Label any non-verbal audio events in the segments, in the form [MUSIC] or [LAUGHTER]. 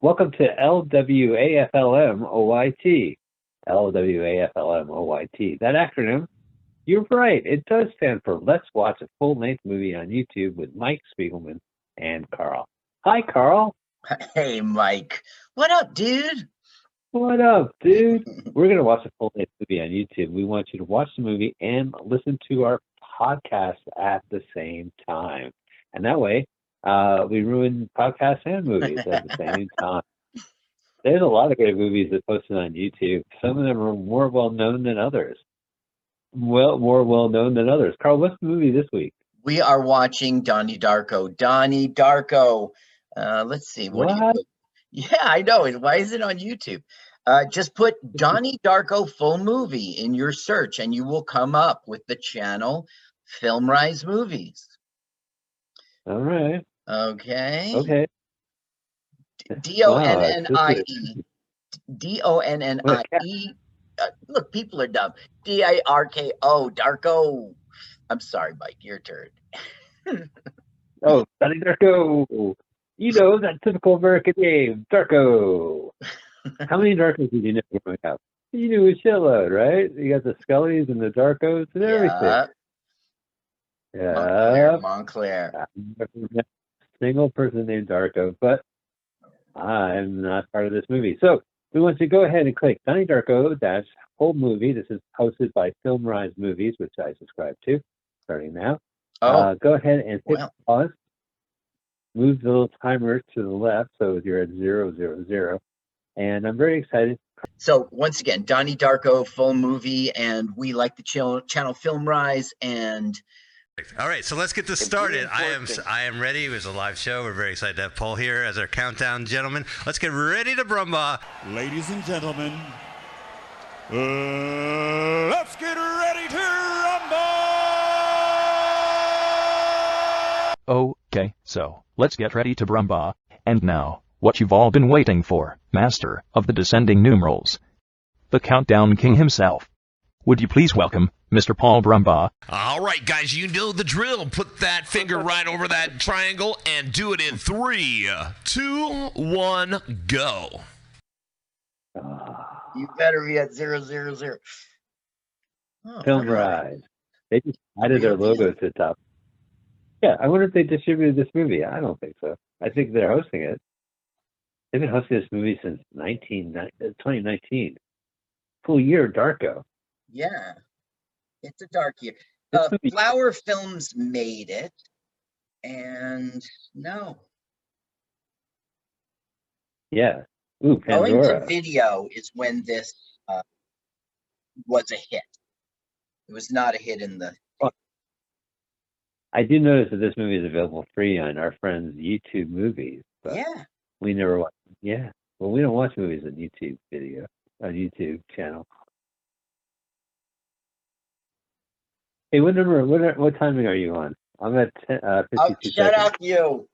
Welcome to LWAFLM OYT. LWAFLM OYT. That acronym, you're right. It does stand for Let's Watch a Full Length Movie on YouTube with Mike Spiegelman and Carl. Hi, Carl. Hey, Mike. What up, dude? What up, dude? We're going to watch a full length movie on YouTube. We want you to watch the movie and listen to our podcast at the same time. And that way, uh, we ruin podcasts and movies at the same [LAUGHS] time. There's a lot of great movies that posted on YouTube. Some of them are more well known than others. Well, more well known than others. Carl, what's the movie this week? We are watching Donnie Darko. Donnie Darko. Uh, let's see. What? What? Yeah, I know. Why is it on YouTube? Uh, just put Donnie Darko full movie in your search, and you will come up with the channel Film Rise Movies. All right. Okay. Okay. D O N N I E. D O N N I E. Uh, Look, people are dumb. D I R K O. Darko. I'm sorry, Mike. Your turn. [LAUGHS] Oh, Donnie Darko. You know that typical American name, Darko. How many Darkos did you know growing up? You knew a shitload, right? You got the Scullys and the Darkos and everything. Yeah. Yeah. Montclair. Montclair. I've never met a single person named Darko, but I'm not part of this movie. So we want to go ahead and click Donnie Darko dash whole movie. This is hosted by Film Rise Movies, which I subscribe to starting now. Oh, Uh, go ahead and hit well. pause. Move the little timer to the left so you're at zero zero zero. And I'm very excited. so once again, Donnie Darko full movie, and we like the channel, channel Film Rise, and All right, so let's get this started. I am. I am ready. It was a live show. We're very excited to have Paul here as our countdown gentleman. Let's get ready to brumba. Ladies and gentlemen, uh, let's get ready to rumble! Okay, so, let's get ready to Brumba. And now, what you've all been waiting for, Master of the Descending Numerals. The Countdown King himself. Would you please welcome Mr. Paul Brumbaugh? All right, guys, you know the drill. Put that finger right over that triangle and do it in three, two, one, go. Ah, you better be at zero zero zero. Oh, Film all Rise. They just added their logo to the top. Yeah, I wonder if they distributed this movie. I don't think so. I think they're hosting it. They've been hosting this movie since 19, uh, 2019. Full year, Darko. Yeah, it's a dark year. Uh, movie- Flower Films made it, and no, Yeah. Ooh, going to video is when this uh, was a hit. It was not a hit in the. I do notice that this movie is available free on our friends' YouTube movies, but Yeah, we never watch. Yeah. Well, we don't watch movies on YouTube video, on YouTube channel. Hey, what number? What are- what timing are you on? I'm at 10, uh, 52 oh, shut seconds. up, you. Don't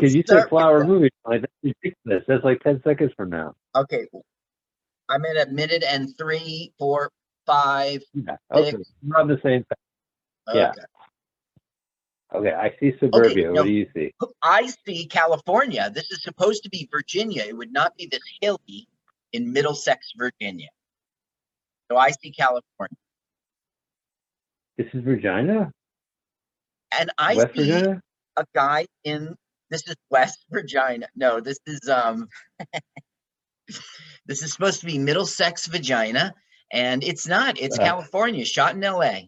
Because you start said with flower that. movie. Like, that's ridiculous. That's like 10 seconds from now. Okay, I'm at a minute and three, four, five. Yeah. Okay. Six. We're on the same. Yeah. Okay. Okay, I see suburbia. no. What do you see? I see California. This is supposed to be Virginia. It would not be this hilly in Middlesex, Virginia. So I see California. This is Virginia? And I West see Virginia? a guy in this is West Virginia. No, this is um [LAUGHS] this is supposed to be Middlesex, Virginia, and it's not. It's Uh. California, shot in LA.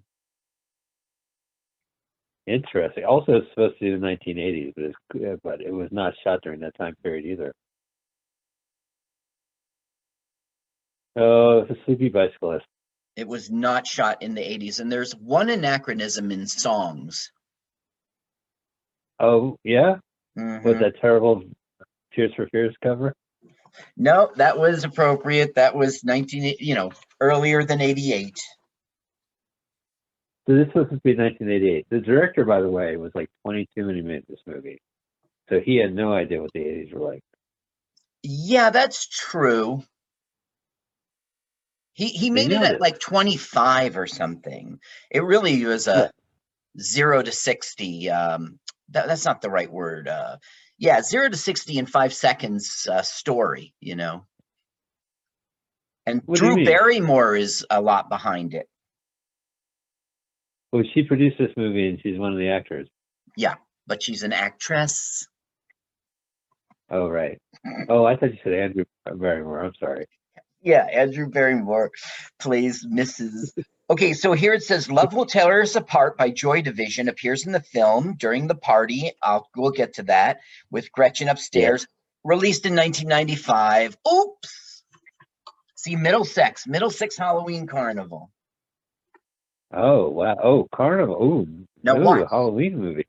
Interesting. Also, it's supposed to be the 1980s, but it's, uh, but it was not shot during that time period either. Oh, it's a sleepy bicyclist. It was not shot in the 80s. And there's one anachronism in songs. Oh, yeah? Mhm. Was that terrible Tears for Fears cover? No, that was appropriate. That was 19, you know, earlier than 88. So this was supposed to be 1988. The director, by the way, was like 22 when he made this movie. So he had no idea what the 80s were like. Yeah, that's true. He he made it nailed at like 25 or something. It really was a 0 to 60 um that, that's not the right word. Uh yeah, 0 to 60 in 5 seconds uh, story, you know. And What Drew? Barrymore is a lot behind it. Well, she produced this movie and she's one of the actors. Yeah, but she's an actress. Oh, right. Oh, I thought you said Andrew Barrymore. I'm sorry. Yeah, Andrew Barrymore plays Mrs. Okay, so here it says Love Will Tear Us Apart by Joy Division appears in the film during the party. I'll we'll get to that with Gretchen upstairs. Released in 1995. Oops. See Middlesex, Middlesex Halloween Carnival. Oh, wow. Oh, Carnival. Ooh, Now ooh. Halloween movie.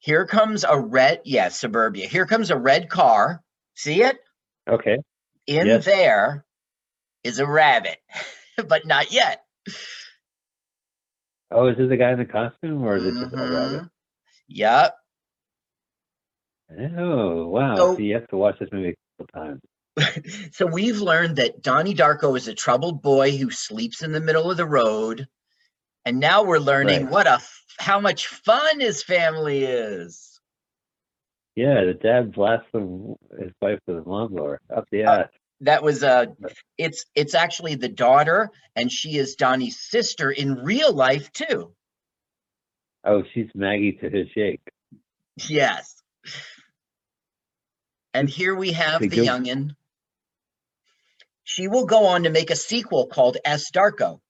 Here comes a red, yeah, suburbia. Here comes a red car. See it? Okay. In Yes. there is a rabbit, [LAUGHS] but not yet. Oh, is it the guy in the costume or is it just a rabbit? Yep. Oh, wow. So- So you have to watch this movie a couple times. [LAUGHS] so we've learned that Donnie Darko is a troubled boy who sleeps in the middle of the road. And now we're learning Right. what a how much fun his family is. Yeah, the dad blasts the, his wife with a lawnmower up the Uh, ass. That was uh it's it's actually the daughter and she is Donnie's sister in real life too. Oh, she's Maggie to his Jake. Yes. And here we have the go- youngin. She will go on to make a sequel called S Darko.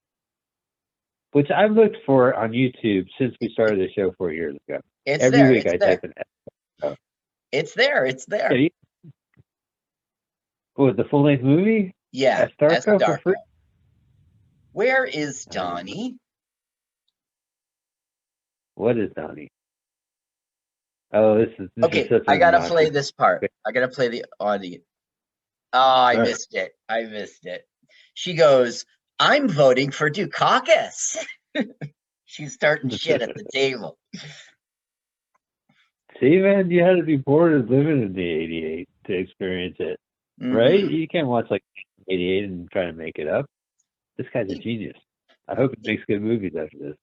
Which I've looked for on YouTube since we started the show four years ago. It's Every there. week I there. type in It's there. It's there. What, the full length movie? Yeah, S. Darko free? Where is Donnie? What is Donnie? Oh, this is this Okay, is I gotta play this part. I gotta play the audio. Oh, I missed it. I missed it. She goes, I'm voting for Dukakis. [LAUGHS] She's starting shit at the [LAUGHS] table. See, man, you had to be born and living in the '88 to experience it, right? Mhm. You can't watch like '88 and try to make it up. This guy's a genius. I hope he makes good movies after this.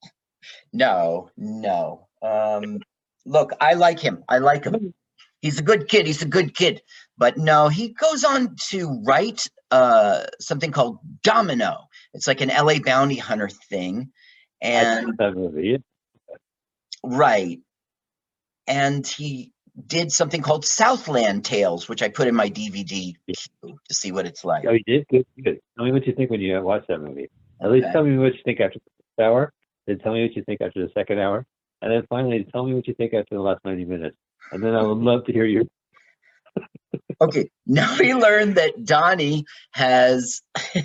No, no. Um, look, I like him. I like him. He's a good kid. He's a good kid. But no, he goes on to write uh, something called Domino. It's like an LA bounty hunter thing. And that movie. Right. And he did something called Southland Tales, which I put in my DVD queue to see what it's like. Oh, you did? Good, good. Tell me what you think when you watch that movie. At least Okay. tell me what you think after the first hour. Then tell me what you think after the second hour. And then finally, tell me what you think after the last 90 minutes. And then I would love to hear your. [LAUGHS] Okay, now we learned that Donnie has [LAUGHS]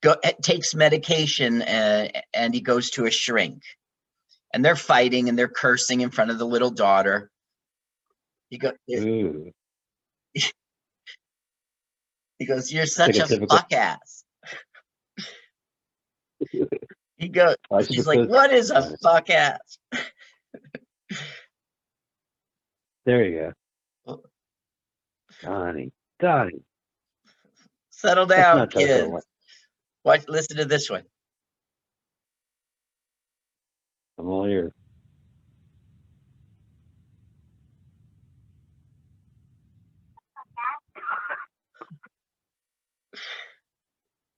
go eh, takes medication and, and he goes to a shrink, and they're fighting and they're cursing in front of the little daughter. He go, Ooh. [LAUGHS] he goes, "You're such a a typical- fuck ass." He goes, [LAUGHS] she's like, "What is a fuck ass?" There you go. Oh. Donnie. Donnie. Settle down, kids. Watch, listen to this one. I'm all ears.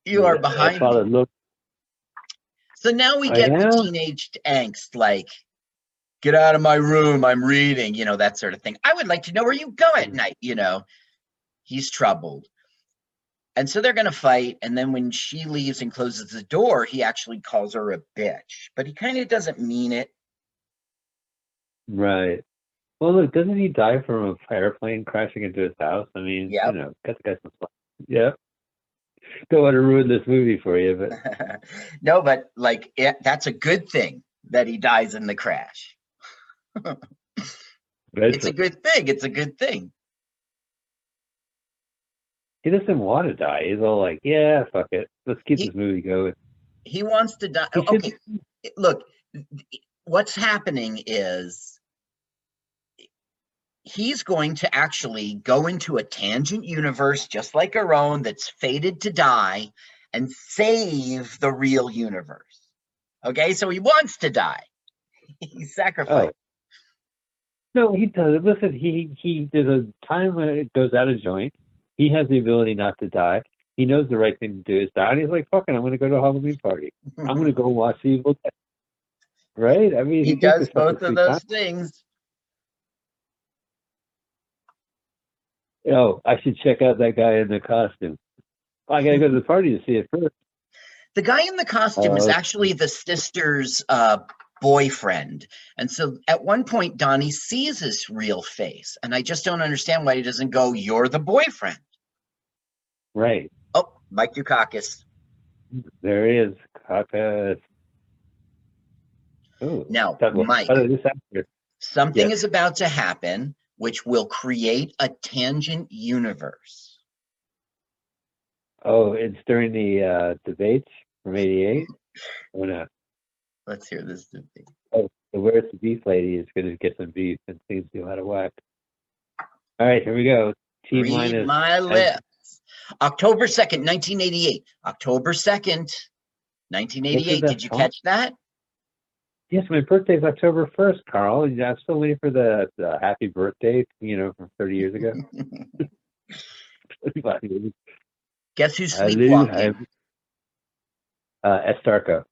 You are behind it looked. So now we get the teenage angst, like, get out of my room, I'm reading, you know, that sort of thing. I would like to know where you go at night, you know. He's troubled. And so they're going to fight. And then when she leaves and closes the door, he actually calls her a bitch, but he kind of doesn't mean it. Right. Well, look, doesn't he die from a airplane crashing into his house? I mean, Yep. you know, got the guy some. Yeah. [LAUGHS] Don't want to ruin this movie for you, but [LAUGHS] no, but like, it, that's a good thing that he dies in the crash. [LAUGHS] It's a good thing. It's a good thing. he doesn't want to die. He's all like, "Yeah, fuck it, let's keep He- this movie going." He wants to die. He should- Okay, look, what's happening is he's going to actually go into a tangent universe just like our own that's fated to die and save the real universe. Okay, so he wants to die. [LAUGHS] he sacrificed. Oh. No, he does. Listen, he he there's a time when it goes out of joint. He has the ability not to die. He knows the right thing to do is die. And he's like, "Fuck it, I'm going to go to a Halloween party. I'm going [LAUGHS] to go watch the Evil Dead." Right? I mean, he thinks does both of those things. Oh, I should check out that guy in the costume. I got to go to the party to see it first. The guy in the costume is Uh, actually the sister's uh, boyfriend. And so at one point, Donnie sees his real face. And I just don't understand why he doesn't go, You're the boyfriend. Right. Oh, Mike Dukakis. There he is. Caucus. Oh, Now. Mike, this something yes. is about to happen which will create a tangent universe. Oh, it's during the uh, debates from '88. Oh no. Let's hear this. debate. Oh, the where's the beef lady is going to get some beef and seems to know how to whack. All right, here we go. T Read minus. my lips. October 2nd, 1988. October 2nd, 1988. Did you catch that? Yes, my birthday's October 1st, Carl. and I'm still waiting for the, the happy birthday, you know, from 30 years ago. [LAUGHS] Guess who's sleepwalking? Uh, S Darko.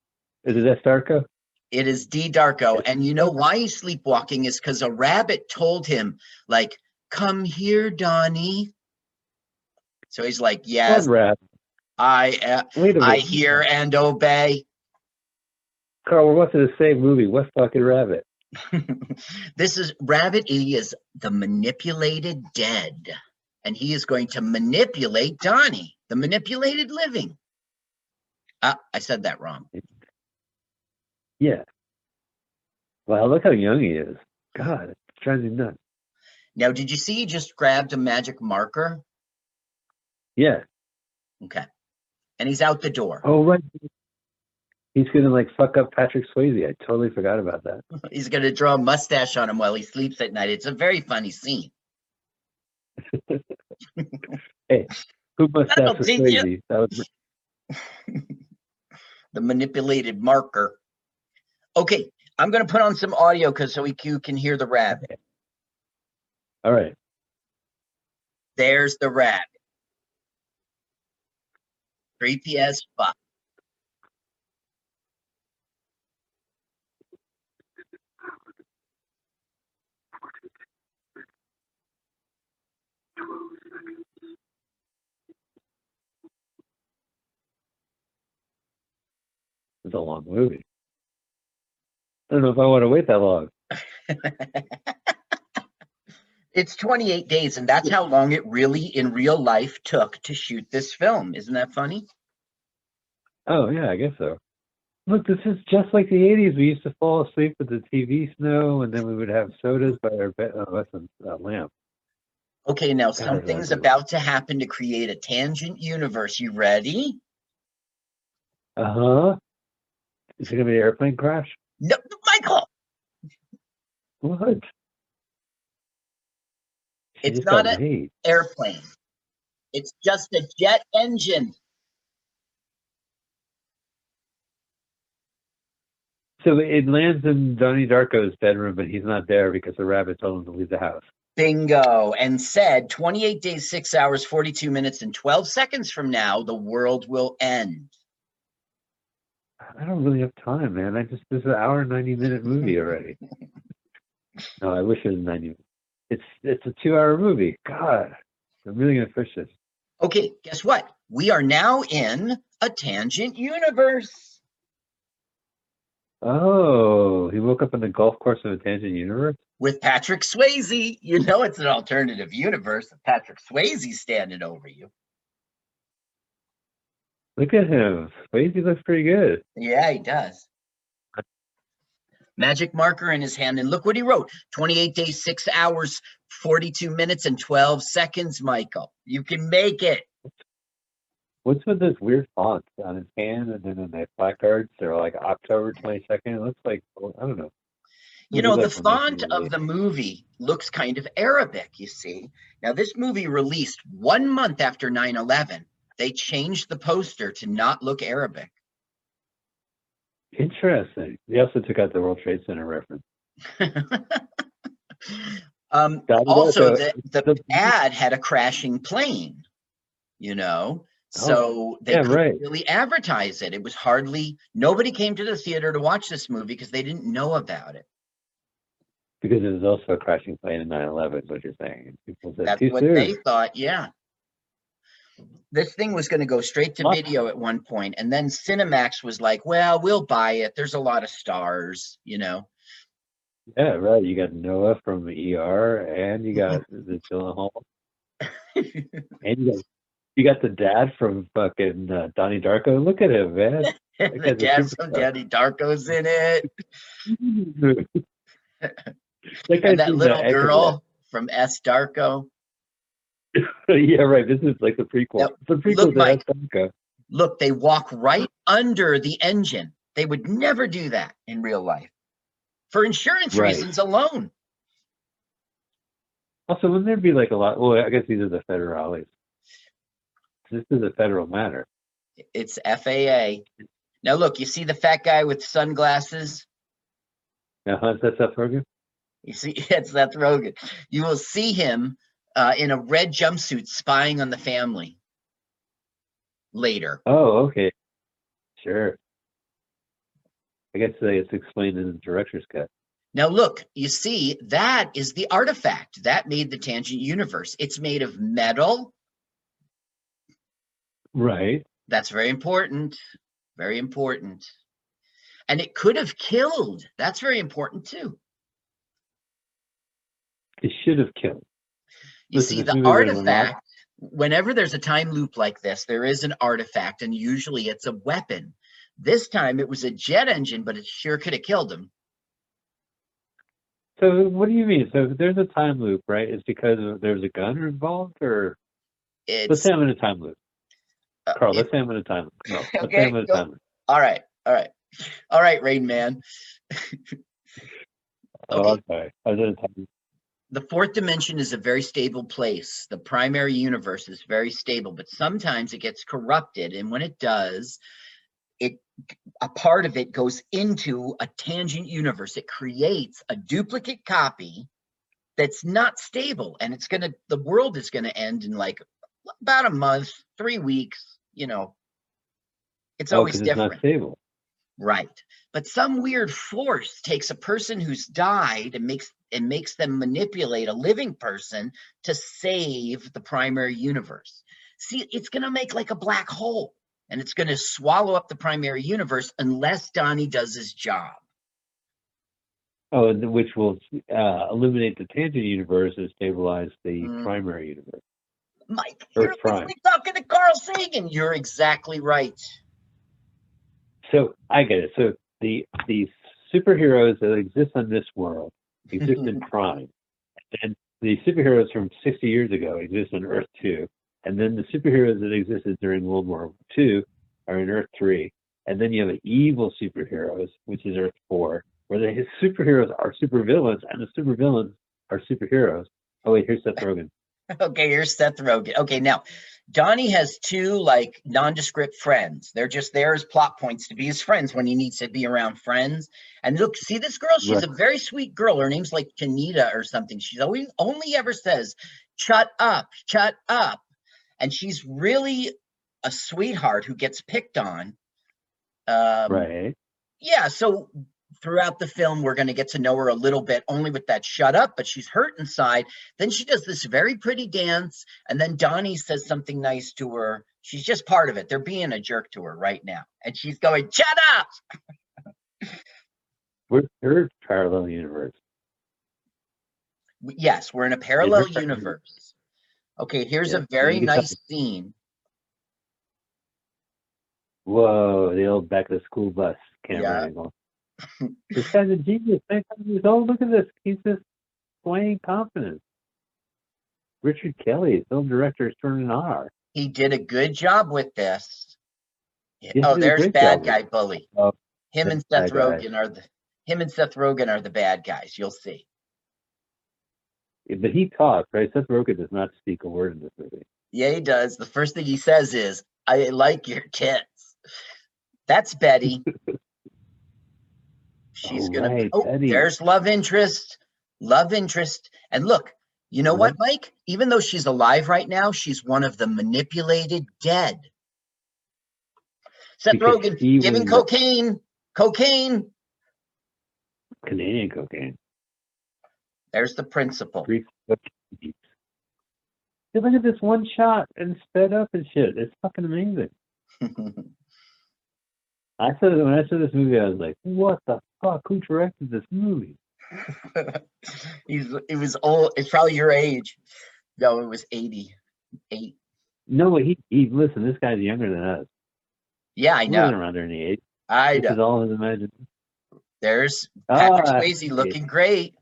Is it S Darko? It is D Darko. And you know why he's sleepwalking is because a rabbit told him, like, come here, Donnie. So he's like, yes, I uh, Wait a minute. I hear and obey. Carl, we're watching the same movie. What's fucking Rabbit? [LAUGHS] this is Rabbit E is the manipulated dead. And he is going to manipulate Donnie, the manipulated living. Ah, I said that wrong. Yeah. Wow, look how young he is. God, it drives me nuts. Now, did you see he just grabbed a magic marker? Yeah. Okay. And he's out the door. Oh, right. He's gonna like fuck up Patrick Swayze. I totally forgot about that. [LAUGHS] He's gonna draw a mustache on him while he sleeps at night. It's a very funny scene. [LAUGHS] [LAUGHS] hey, who mustache Swayze? You. That was the manipulated marker. Okay, I'm gonna put on some audio because so you can hear the rabbit. All right. There's the rabbit. 3PS 5. It's a long movie. I don't know if I want to wait that long. [LAUGHS] It's 28 days, and that's how long it really in real life took to shoot this film. Isn't that funny? Oh yeah, I guess so. Look, this is just like the '80s. We used to fall asleep with the TV snow, and then we would have sodas by our bed. Oh, that's a lamp. Okay, now something's about to happen to create a tangent universe. You ready? Uh huh. Is it gonna be an airplane crash? No, Michael. What? She It's not an made. Airplane. It's just a jet engine. So it lands in Donnie Darko's bedroom, but he's not there because the rabbit told him to leave the house. Bingo. And said 28 days, 6 hours, 42 minutes, and 12 seconds from now, the world will end. I don't really have time, man. I just this is an hour and ninety minute movie already. [LAUGHS] no, I wish it was ninety. It's it's a two hour movie. God, I'm really gonna push this. Okay, guess what? We are now in a tangent universe. Oh, he woke up in the golf course of a tangent universe. with Patrick Swayze. You know it's an alternative universe if Patrick Swayze standing over you. Look at him. Swayze looks pretty good. Yeah, he does. Magic marker in his hand, and look what he wrote 28 days, 6 hours, 42 minutes, and 12 seconds, Michael. You can make it. What's with this weird font on his hand and then in the placards? They're like October 22nd. It looks like, I don't know. You know, the that's when they font of the movie looks kind of Arabic, you see. Now, this movie released one month after 9 11. They changed the poster to not look Arabic. Interesting. They also took out the World Trade Center reference. [LAUGHS] um, also, the, the ad had a crashing plane, you know, Oh, so they yeah, couldn't right. really advertise it. It was hardly nobody came to the theater to watch this movie because they didn't know about it. Because it was also a crashing plane in 9 11, what you're saying. People said That's what soon. they thought. Yeah. This thing was going to go straight to What? video at one point, and then Cinemax was like, "Well, we'll buy it. There's a lot of stars, you know." Yeah, right. You got Noah from ER, and you got [LAUGHS] the Gyllenhaal, [LAUGHS] and you got you got the dad from fucking uh, Donnie Darko. Look at him, man. [LAUGHS] the guy's a dad's from superstar. Daddy Darko's in it, that guy's and that little girl from S Darko. [LAUGHS] yeah, right. This is like the prequel. Yep. The prequel Look, to Mike. Look, they walk right under the engine. They would never do that in real life for insurance Right. reasons alone. Also, wouldn't there be like a lot? Well, I guess these are the federales. This is a federal matter. It's FAA. Now, look, you see the fat guy with sunglasses? Uh-huh, now, how's that Seth Rogen? You see, [LAUGHS] it's Seth Rogen. You will see him uh, in a red jumpsuit spying on the family later. Oh, okay. Sure. I guess uh, it's explained in the director's cut. Now, look, you see, that is the artifact that made the tangent universe. It's made of metal. Right. That's very important. Very important. And it could have killed. That's very important too. It should have killed. You see, the movie would've been a lot- artifact, whenever there's a time loop like this, there is an artifact, and usually it's a weapon. This time it was a jet engine, but it sure could have killed him. So, what do you mean? So, if there's a time loop, right? It's because there's a gun involved, or let's say I'm in a time loop. uh, Carl, it- let's say I'm in a time loop. No, [LAUGHS] let's say I'm in a time loop. all right, all right, all right, Rain Man. [LAUGHS] Oh, okay. I was in a time loop. The fourth dimension is a very stable place. The primary universe is very stable, but sometimes it gets corrupted. And when it does, it a part of it goes into a tangent universe. It creates a duplicate copy that's not stable. And it's gonna the world is gonna end in like about a month, three weeks, you know. It's Oh, always it's different. not stable. Right. But some weird force takes a person who's died and makes and makes them manipulate a living person to save the primary universe. See, it's going to make like a black hole and it's going to swallow up the primary universe unless Donnie does his job. Oh, which will uh, eliminate the tangent universe and stabilize the Mm. primary universe. Mike, Earth you're Prime. talking to Carl Sagan. You're exactly right. So I get it. So the the superheroes that exist on this world exist in [LAUGHS] Prime, and the superheroes from 60 years ago exist on Earth Two, and then the superheroes that existed during World War Two are in Earth Three, and then you have the evil superheroes, which is Earth Four, where the superheroes are supervillains and the supervillains are superheroes. Oh wait, here's Seth Rogen. [LAUGHS] Okay, here's Seth Rogen. Okay, now Donnie has two like nondescript friends. They're just there as plot points to be his friends when he needs to be around friends. And look, see this girl? She's a very sweet girl. Her name's like Janita or something. She's always only ever says, "Shut up, shut up," and she's really a sweetheart who gets picked on. Um, right. yeah so throughout the film we're going to get to know her a little bit only with that shut up but she's hurt inside. Then she does this very pretty dance and then donnie says something nice to her. She's just part of it. They're being a jerk to her right now. And she's going shut up! We're third parallel universe. Yes we're in a parallel different- universe. Okay here's Yeah, a very nice scene. Whoa, the old back of the school bus camera Yeah. angle. [LAUGHS] this guy's a genius. 25 years old. Look at this. He's just playing confidence. Richard Kelly, film director, is turning an R. he did a good job with this He oh there's bad guy bully Oh, him and seth guy. rogen are the him and seth rogen are the bad guys you'll see But he talks, right? Seth Rogen does not speak a word in this movie. Yeah, he does. The first thing he says is, I like your tits. That's Betty. [LAUGHS] She's Oh, gonna right, oh, there's love interest. Love interest. And look, you know what, mm-hmm. Mike? Even though she's alive right now, she's one of the manipulated dead. Seth Because Rogen giving cocaine. Cocaine. Canadian cocaine. There's the principle. Hey, look at this one shot and sped up and shit. It's fucking amazing. [LAUGHS] I saw when I saw this movie, I was like, "What the fuck? Who directed this movie?" [LAUGHS] He's it was old. It's probably your age. No, it was 88. No, he he. Listen, this guy's younger than us. Yeah, I know. around any age. I This know. is all his imagination. There's Patrick Ah, Swayze looking great.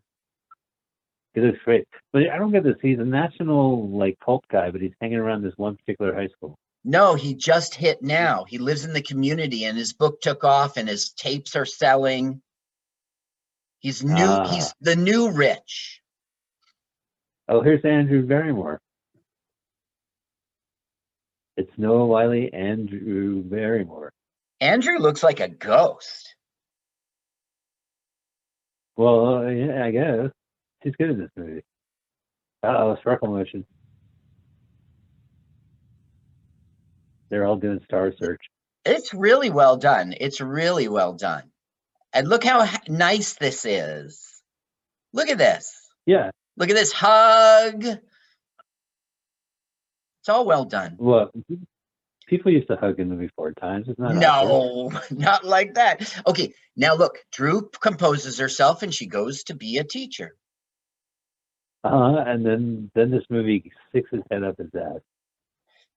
He looks great, but I don't get this. He's a national like cult guy, but he's hanging around this one particular high school. No, he just hit now. He lives in the community and his book took off and his tapes are selling. He's new. Ah. He's the new rich. Oh, here's Andrew Barrymore. It's Noah Wyle, Andrew Barrymore. Andrew looks like a ghost. Well, uh, yeah, I guess he's good in this movie. Uh oh, Sparkle Motion. They're all doing Star Search. It's really well done. It's really well done. And look how nice this is. Look at this. Yeah. Look at this hug. It's all well done. Well, people used to hug in the movie four times. It's not. No, [LAUGHS] not like that. Okay, now look, Drew composes herself and she goes to be a teacher. Uh-huh, and then then this movie sticks his head up his ass.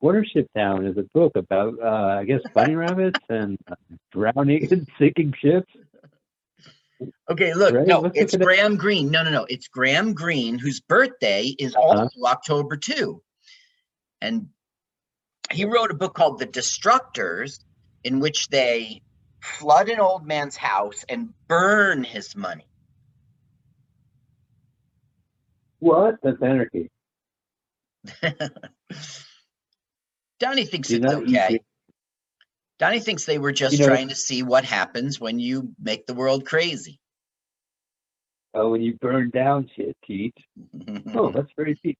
Watership Down is a book about, uh, I guess, bunny rabbits and uh, drowning and [LAUGHS] sinking ships. Okay, look, no, let's it's look. Graham Greene. No, no, no, it's Graham Greene, whose birthday is Uh-huh. also October 2. And he wrote a book called The Destructors, in which they flood an old man's house and burn his money. What? That's anarchy. [LAUGHS] Donnie thinks Do it's okay. it. Donnie thinks they were just You know- trying to see what happens when you make the world crazy. Oh, when you burn down shit. [LAUGHS] Oh, that's very deep.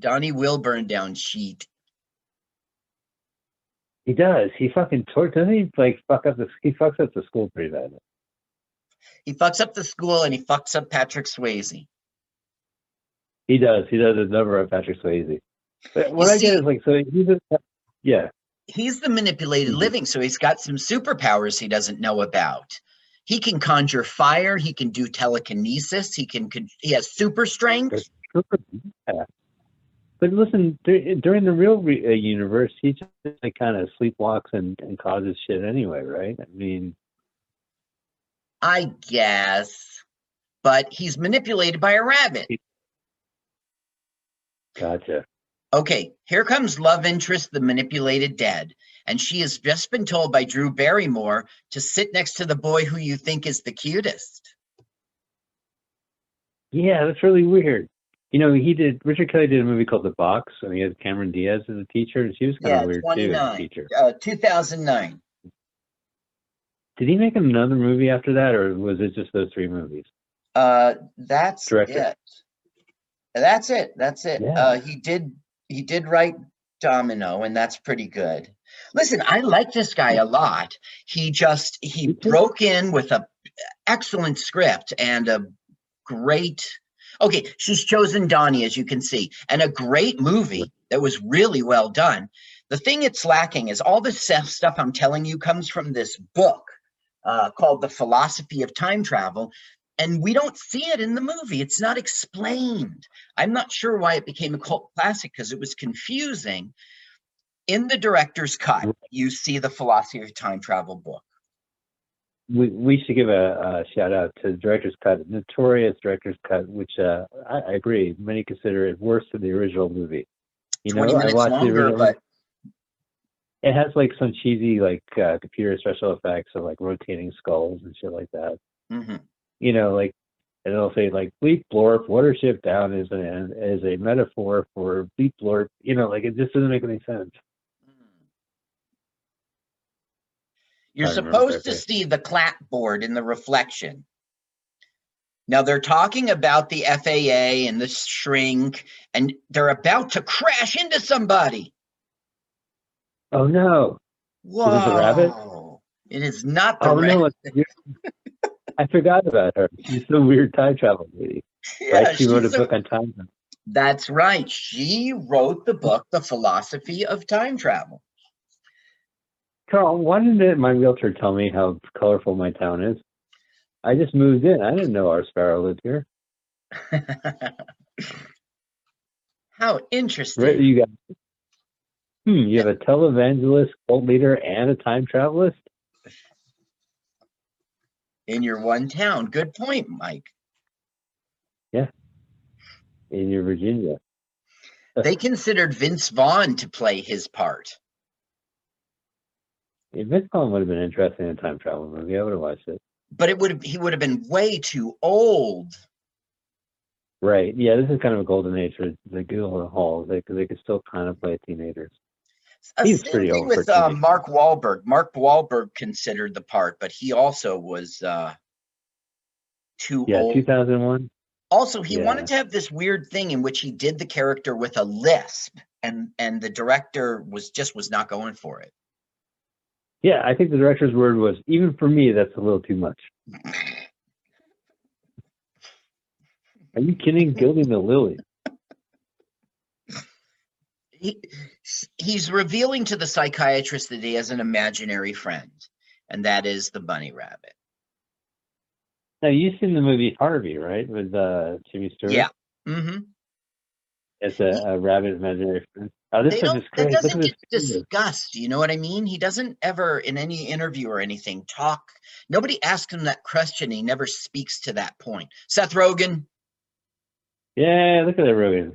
Donnie will burn down sheet. He does. He fucking tor- doesn't he like fuck up the he fucks up the school pretty badly. He fucks up the school and he fucks up Patrick Swayze. He does. He does a number of Patrick Swayze. But what You I get is like so he's a yeah. He's the manipulated Mhm. living, so he's got some superpowers he doesn't know about. He can conjure fire. He can do telekinesis. He can. con- He has super strength. Yeah. But listen, dur- during the real re- uh, universe, he just like, kind of sleepwalks and, and causes shit anyway, right? I mean, I guess, but he's manipulated by a rabbit. gotcha. Okay, here comes love interest, the manipulated dead. And she has just been told by Drew Barrymore to sit next to the boy who you think is the cutest. Yeah, that's really weird. You know, he did. Richard Kelly did a movie called The Box, and he had Cameron Diaz as a teacher, and she was kind Yeah, of weird too as a 29. teacher. Uh, 2009. Did he make another movie after that, or was it just those three movies? Uh, that's Director. it. That's it. That's it. Yeah. Uh, he did. He did write Domino, and that's pretty good. Listen, I like this guy a lot. He just he broke in with a excellent script and a great. Okay, she's chosen Donnie, as you can see, and a great movie that was really well done. The thing it's lacking is all this stuff stuff I'm telling you comes from this book uh, called The Philosophy of Time Travel, and we don't see it in the movie. It's not explained. I'm not sure why it became a cult classic because it was confusing. In the director's cut, you see the Philosophy of Time Travel book. We we should give a, a shout out to the director's cut, notorious director's cut, which uh, I, I agree many consider it worse than the original movie. You know, 20 I watched the longer, original. but It has like some cheesy like uh, computer special effects of like rotating skulls and shit like that. mhm. You know, like and it'll say like bleep blorp, watership down is an is a metaphor for bleep blorp. You know, like it just doesn't make any sense. Hmm. You're supposed to correctly. see the clapboard in the reflection. Now they're talking about the FAA and the shrink, and they're about to crash into somebody. Oh no! Whoa! it the rabbit? It is not the Oh rabbit. no! [LAUGHS] [LAUGHS] I forgot about her. She's a weird time travel lady. Yeah, right? She wrote a- book on time travel. That's right. She wrote the book, The Philosophy of Time Travel. Carl, why didn't my realtor tell me how colorful my town is? I just moved in. I didn't know our sparrow lived here. [LAUGHS] How interesting. Right, you got. Hmm, you have a televangelist, cult leader, and a time travelist. In your one town. Good point, Mike. Yeah. In your Virginia. [LAUGHS] They considered Vince Vaughn to play his part. Yeah, Vince Vaughn would have been interesting in a time travel movie. I would have watched it. but it would have he would have been way too old. Right. Yeah, this is kind of a golden age for the Guildhall Hall because they could still kind of play teenagers. Uh, He's pretty thing old for with uh, TV. Mark Wahlberg. Mark Wahlberg considered the part, but he also was uh, too Yeah, old. 2001. Also, he Yeah. wanted to have this weird thing in which he did the character with a lisp, and and the director was just was not going for it. Yeah, I think the director's word was even for me. That's a little too much. [LAUGHS] Are you kidding? Gilding the lily. he he's revealing to the psychiatrist that he has an imaginary friend, and that is the bunny rabbit. Now you've seen the movie Harvey, right? With uh, Jimmy Stewart. Yeah. Mm-hmm. It's a, a rabbit imaginary friend. Oh, this is that great. Look doesn't get discussed. You know what I mean? He doesn't ever, in any interview or anything, talk. Nobody asks him that question. He never speaks to that point. Seth Rogen, Yeah, look at that Rogen.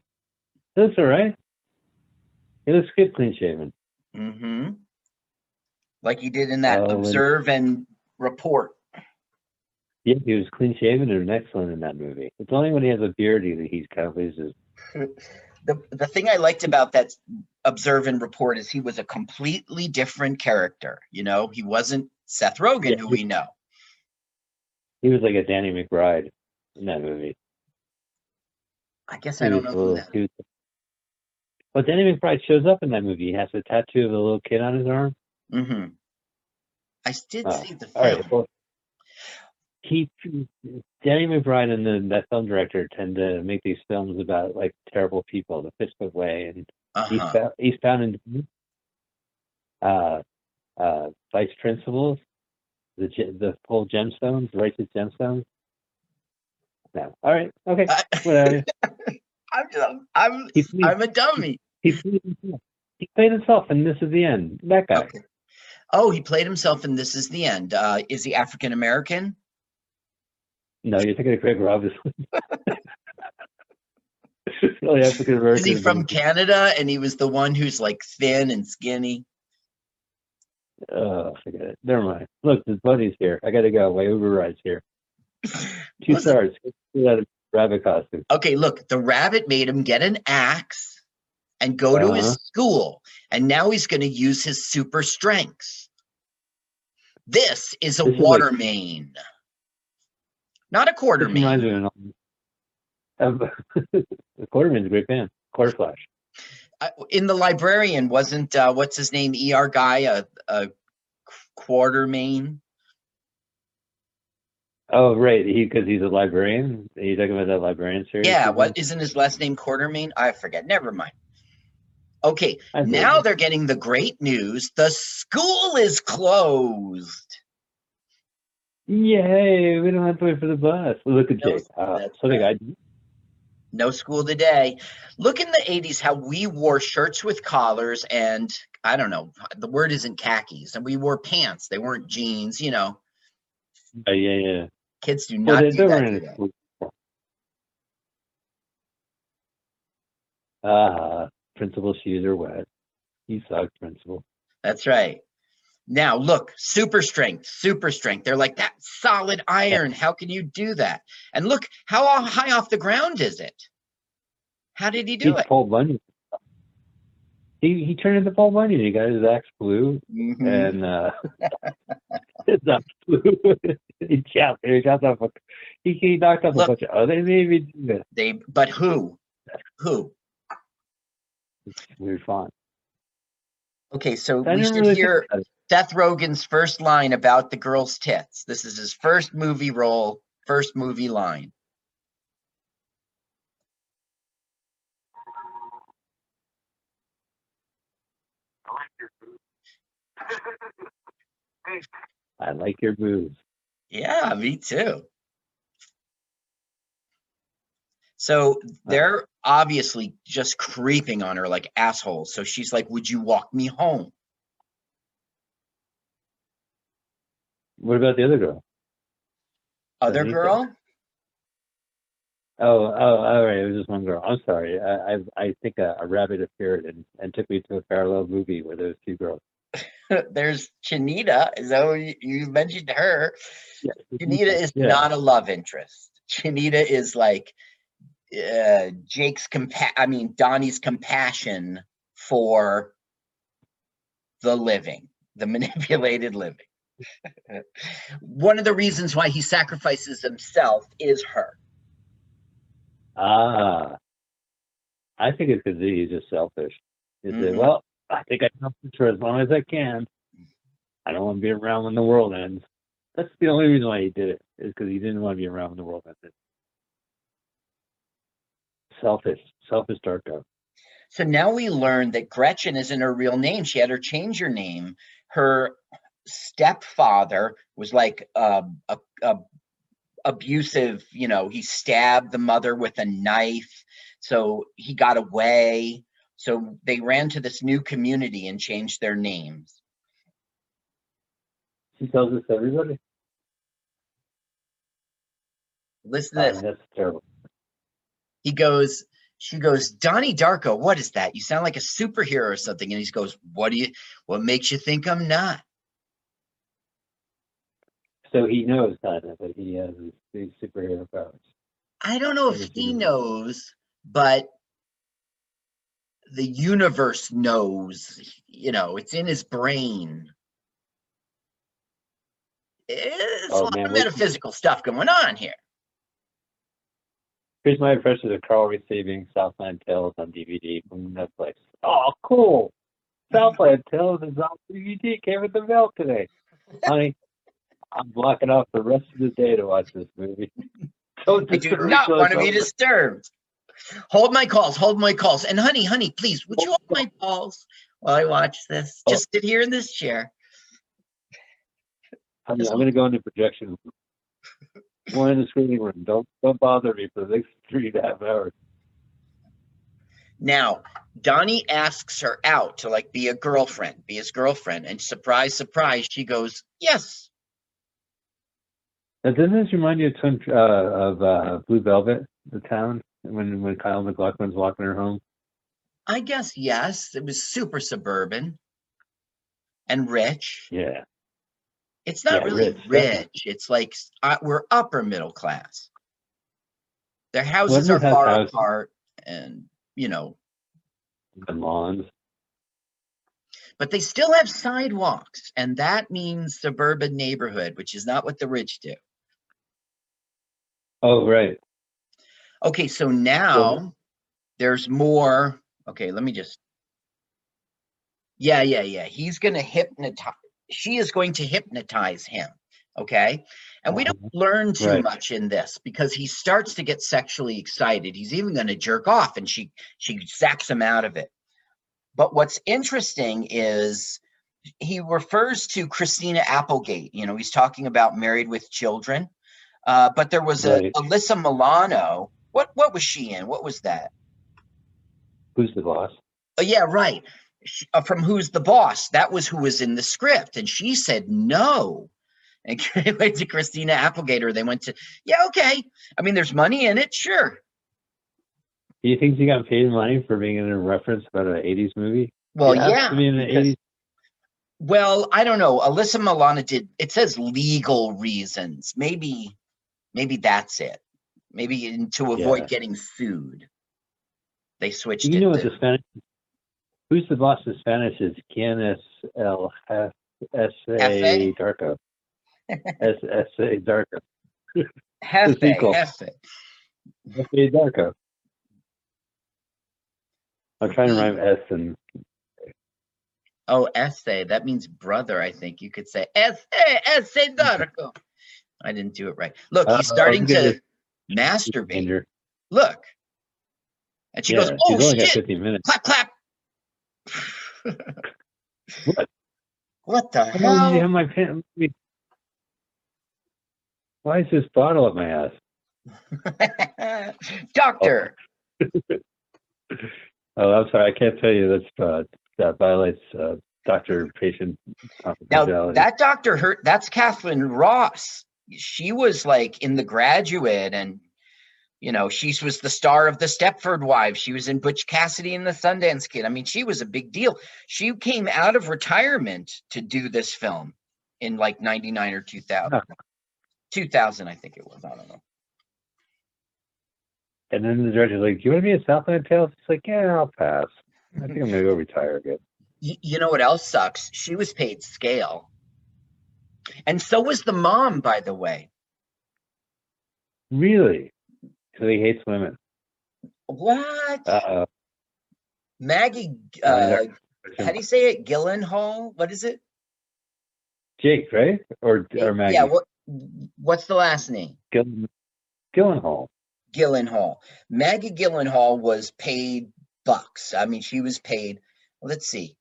That's all right. He looks good, clean shaven. mm-hmm. like he did in that Oh, and- Observe and Report. Yeah, he was clean shaven and excellent in that movie. It's only when he has a beard that he's kind of loses. [LAUGHS] The the thing I liked about that Observe and Report is he was a completely different character. You know, he wasn't Seth Rogen, Yeah, who we know. He was like a Danny McBride in that movie. I guess He I don't know little that. But Danny McBride shows up in that movie. He has a tattoo of a little kid on his arm. Mm-hmm. I did Oh, see the All film. right. Well, he, Danny McBride and the, that film director tend to make these films about like terrible people, the Fistfoot Way and uh-huh. Eastbound, and uh, uh, Vice Principals, the the whole gemstones, righteous gemstones. No, all right, okay, whatever. [LAUGHS] I'm just, I'm He I'm a dummy. he played himself. He played himself, and this is the end. That guy. Okay. Oh, he played himself, and this is the end. Uh, is he African American? No, you're thinking of Craig Robinson. [LAUGHS] really African American. Is he from Canada? And he was the one who's like thin and skinny. Oh, forget it. Never mind. Look, the buddy's here. I got to go. My Uber ride's here. Two stars. Two out of rabbit costume. Okay, look, the rabbit made him get an axe and go to his Uh-huh. school, and now he's going to use his super strengths. This is a This is like- water main, not a quarter main. reminds me of an- of the [LAUGHS] Quarterman's a great band. Quarter Flash. I- in the librarian wasn't uh, what's his name er guy a, a quarter main Oh, right. He because he's a librarian. Are you talking about that librarian series? yeah what isn't his last name quartermain i forget never mind okay now they're getting the great news the school is closed Yay! We don't have to wait for the bus. Look at No, Jake. Uh, something I no school today look in the 80s how we wore shirts with collars and i don't know the word isn't khakis and we wore pants they weren't jeans you know uh, yeah yeah. Kids do not they, do that today. Ah, principal's shoes are wet. You suck, principal. That's right. Now look, super strength, super strength. They're like that solid iron. How can you do that? And look, how high off the ground is it? How did he do He's it? Paul Bunyan. He he turned into Paul Bunyan. He got his axe blue Mhm. and uh [LAUGHS] his axe blue. [LAUGHS] he chopped. He chopped off. A, he he knocked off Look. a bunch of other. Maybe. They, but who? Who? We were fine. Okay, so I we should really hear. Seth Rogen's first line about the girl's tits. This is his first movie role, first movie line. I like your moves. Yeah, me too. So they're obviously just creeping on her like assholes. So she's like, Would you walk me home? What about the other girl? Other Anita. girl? Oh, oh, all right. It was just one girl. I'm sorry. I, I, I think a, a rabbit appeared and, and took me to a parallel movie where there was two girls. [LAUGHS] There's Chinita. Is that you, you mentioned her? Yeah, Chinita is yeah. not a love interest. Chinita is like uh, Jake's compa- I mean Donnie's compassion for the living, the [LAUGHS] manipulated living. [LAUGHS] One of the reasons why he sacrifices himself is her. Ah, I think it's because he's just selfish. He said, Mhm. "Well, I think I can for as long as I can. I don't want to be around when the world ends." That's the only reason why he did it is because he didn't want to be around when the world ended. Selfish, selfish Darko. So now we learn that Gretchen isn't her real name. She had her change her name. Her stepfather was like uh, a, a abusive. You know, he stabbed the mother with a knife, so he got away. So they ran to this new community and changed their names. She tells this to everybody. Listen to Oh, this. that's terrible. He goes. She goes, Donnie Darko, what is that? You sound like a superhero or something. And he goes, What do you? What makes you think I'm not? So he knows of that he has these superhero powers. I don't know if he knows, but the universe knows. You know, it's in his brain. It's Oh, a lot man, of metaphysical stuff going on here. Here's my impression of Carl receiving Southland Tales on DVD from Netflix. Oh, cool! Southland Tales is on DVD. Came with the mail today, honey. I'm blocking off the rest of the day to watch this movie. [LAUGHS] Don't I do not want to be disturbed. Hold my calls. Hold my calls. And honey, honey, please, would you hold my calls while I watch this? Oh. Just sit here in this chair. I'm, I'm going to go into projection. room. One in the screening room. Don't don't bother me for the next three and a half hours. Now, Donnie asks her out to like be a girlfriend, be his girlfriend, and surprise, surprise, she goes, "Yes." Now, doesn't this remind you of, uh, of uh, Blue Velvet, the town, when when Kyle MacLachlan's walking her home? I guess yes. It was super suburban and rich. Yeah. It's not Yeah, really rich, rich. It's like uh, we're upper middle class. Their houses Wouldn't are far houses? apart and, you know, And lawns. but they still have sidewalks and that means suburban neighborhood, which is not what the rich do. Oh, right. Okay, so now there's more. Okay, let me just. Yeah, yeah, yeah. He's going to hypnotize. She is going to hypnotize him. Okay. And we don't learn too Right. much in this because he starts to get sexually excited. He's even going to jerk off and she she zacks him out of it. But what's interesting is he refers to Christina Applegate. You know, he's talking about married with children. Uh, but there was a Right. Alyssa Milano. What what was she in? What was that? Who's the boss? Oh, yeah, right. Sh- uh, from Who's the Boss? That was who was in the script, and she said no. And [LAUGHS] went to Christina Applegate, or they went to yeah, okay. I mean, there's money in it, sure. Do you think she got paid money for being in a reference about an 80s movie? Well, yeah. to be in the because- 80s. Well, I don't know. Alyssa Milano did. It says legal reasons. Maybe, maybe that's it. Maybe in- to avoid Yeah. getting sued. They switched Do you it. know what to- the Spanish? Who's the boss in Spanish? Is Quien es el F- S A F.A.? Darko? S S A Darko. Jefe, sequel. jefe. S A Darko. I'm trying to rhyme S and Oh, essay. That means brother, I think. You could say essay, essay Darko. I didn't do it right. Look, Uh, he's starting look at to this. Masturbate. Look. And she yeah, goes, she's Oh only shit! 15 minutes. Clap, clap. What? [LAUGHS] What the hell? have my pen? Why is this bottle up my ass? [LAUGHS] Doctor. [LAUGHS] Oh, I'm sorry. I can't tell you. That's uh, that violates uh, doctor-patient Now that doctor hurt that's Katharine Ross. She was like in the graduate and you know, she was the star of the Stepford Wives. She was in Butch Cassidy and the Sundance Kid. I mean, she was a big deal. She came out of retirement to do this film in like 99 or 2000. Huh. 2000, I think it was. I don't know. and then the director's like, "Do you want to be in Southland Tales?" It's like, "Yeah, I'll pass. I think I'm gonna go [LAUGHS] retire again." You know what else sucks? She was paid scale. And so was the mom, by the way. Really? So he hates women. What? Uh Maggie, uh, how do you say it? Gyllenhaal? What is it? Jake, right? Or or Maggie? Yeah, what what's the last name? Gillen, Gyllenhaal. Gyllenhaal. Maggie Gyllenhaal was paid bucks. I mean, she was paid, let's see.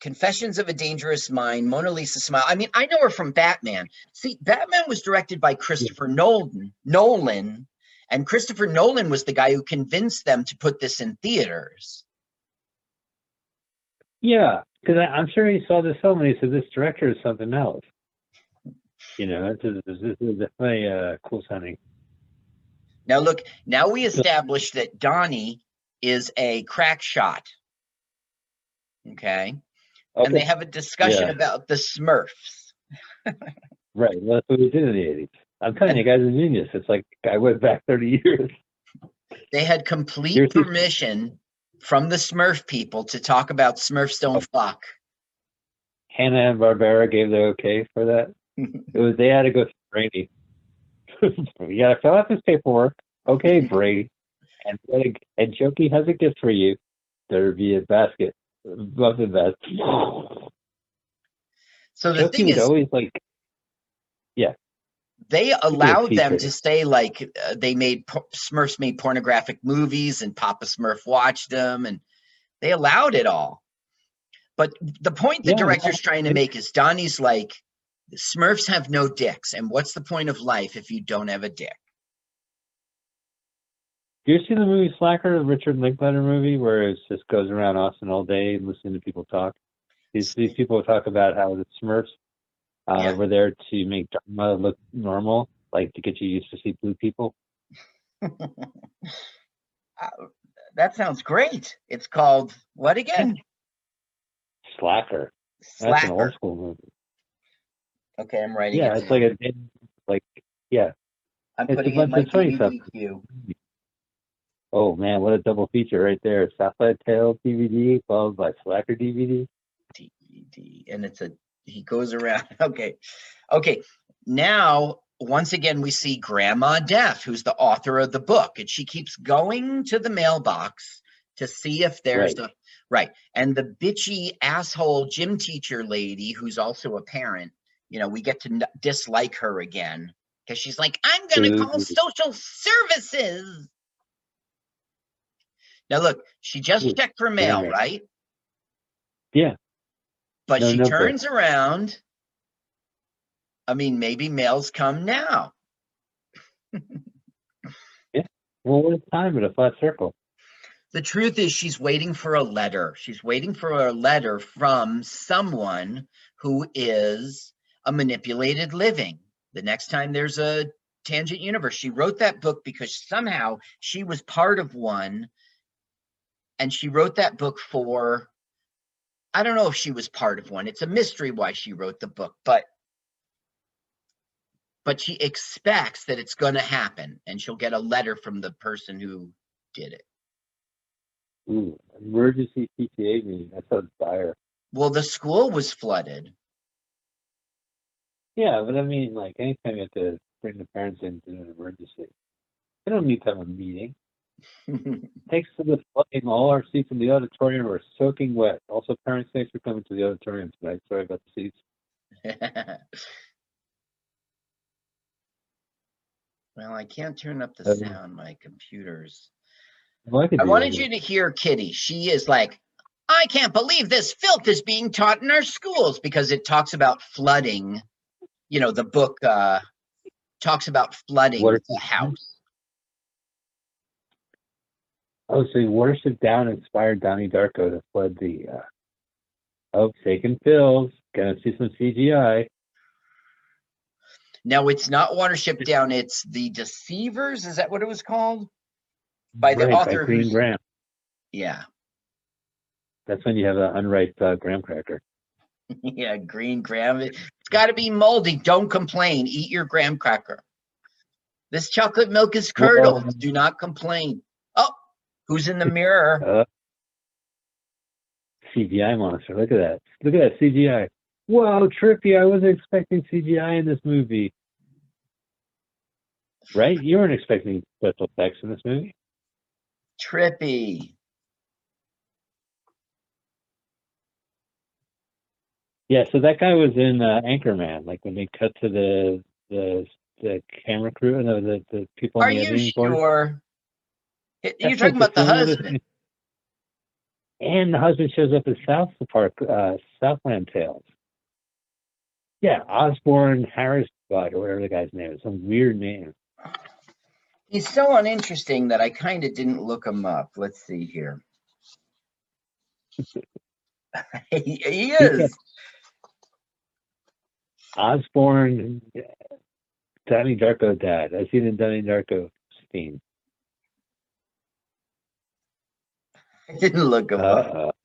Confessions of a Dangerous Mind, Mona Lisa Smile. I mean, I know her from Batman. See, Batman was directed by Christopher Nolan, Nolan, and Christopher Nolan was the guy who convinced them to put this in theaters. Yeah, because I'm sure he saw this film and he said, "This director is something else." You know, this is this is definitely uh, cool sounding. Now look, now we established that Donnie is a crack shot. Okay. And they have a discussion Yeah. about the Smurfs. right. Well, that's what we did in the '80s. I'm telling you, guys, a genius. It's like I went back 30 years. They had complete Here's permission from the Smurf people to talk about Smurfs don't Oh. fuck. Hanna and Barbera gave the okay for that. It was they had to go through Brady. [LAUGHS] you gotta fill out this paperwork. Okay, Brady. And and Jokey has a gift for you. There'll be a basket. Muffin basket. So the thing is, always like yeah, they allowed them to say like uh, they made po- Smurfs made pornographic movies and Papa Smurf watched them and they allowed it all. But the point the Yeah, director's trying to make is Donnie's like Smurfs have no dicks, and what's the point of life if you don't have a dick? Do you see the movie Slacker, the Richard Linklater movie, where it just goes around Austin all day and listening to people talk? These these people talk about how the Smurfs uh, Yeah. were there to make Dharma look normal, like to get you used to see blue people. [LAUGHS] Uh, that sounds great. It's called what again? Slacker. Slacker. That's an old school movie. Okay, I'm writing Yeah, it. it's like a like yeah. I'm It's a putting in bunch my of funny stuff. Oh man, what a double feature right there. Southside Tales DVD followed by Slacker DVD. DVD, and it's a he goes around. [LAUGHS] Okay, okay. Now, once again, we see Grandma Death, who's the author of the book, and she keeps going to the mailbox to see if there's Right. the right. And the bitchy asshole gym teacher lady, who's also a parent, you know, we get to n- dislike her again because she's like, "I'm gonna call mm-hmm. social services." Now, look, she just checked for mail, right. right? Yeah. But No she notebook. turns around. I mean, maybe mails come now. [LAUGHS] Yeah. Well, what time in a flat circle? The truth is, she's waiting for a letter. She's waiting for a letter from someone who is a manipulated living. The next time there's a tangent universe, she wrote that book because somehow she was part of one. And she wrote that book for, I don't know if she was part of one. It's a mystery why she wrote the book, but but she expects that it's going to happen and she'll get a letter from the person who did it. Ooh, emergency PTA meeting. That sounds dire. Well, the school was flooded. Yeah, but I mean, like, anytime you have to bring the parents in to an emergency, they don't need to have a meeting. Thanks to the flooding, all our seats in the auditorium are soaking wet. Also, parents, thanks for coming to the auditorium tonight. Sorry about the seats. [LAUGHS] well, I can't turn up the Um, sound. My computer's. Well, I, I wanted that. you to hear Kitty. She is like, I can't believe this filth is being taught in our schools because it talks about flooding. You know, the book uh, talks about flooding the house. Oh, so Watership Down inspired Donnie Darko to flood the. Uh... Oh, taking pills. Gonna see some CGI. Now, it's not Watership Down, it's The Deceivers. Is that what it was called? By the Right, author by Green Graham. Yeah. That's when you have an unripe uh, graham cracker. [LAUGHS] yeah, green graham. It's got to be moldy. Don't complain. Eat your graham cracker. This chocolate milk is Well, curdled. Do not complain. Who's in the mirror? Uh, CGI monster. Look at that. Look at that CGI. Wow, trippy. I wasn't expecting CGI in this movie. Right? You weren't expecting special effects in this movie. Trippy. Yeah, so that guy was in uh, Anchorman. Like when they cut to the the the camera crew and the the, the people Are on the you editing board. You're talking about the film of this husband. And the husband shows up in South Park, uh, Southland Tales. Yeah, Osborne Harris Bud or whatever the guy's name is, some weird name. He's so uninteresting that I kind of didn't look him up. Let's see here. [LAUGHS] he, he is. Osborne, Donnie Darko dad. I seen the Donnie Darko theme. I [LAUGHS] didn't look him up. Uh, [LAUGHS]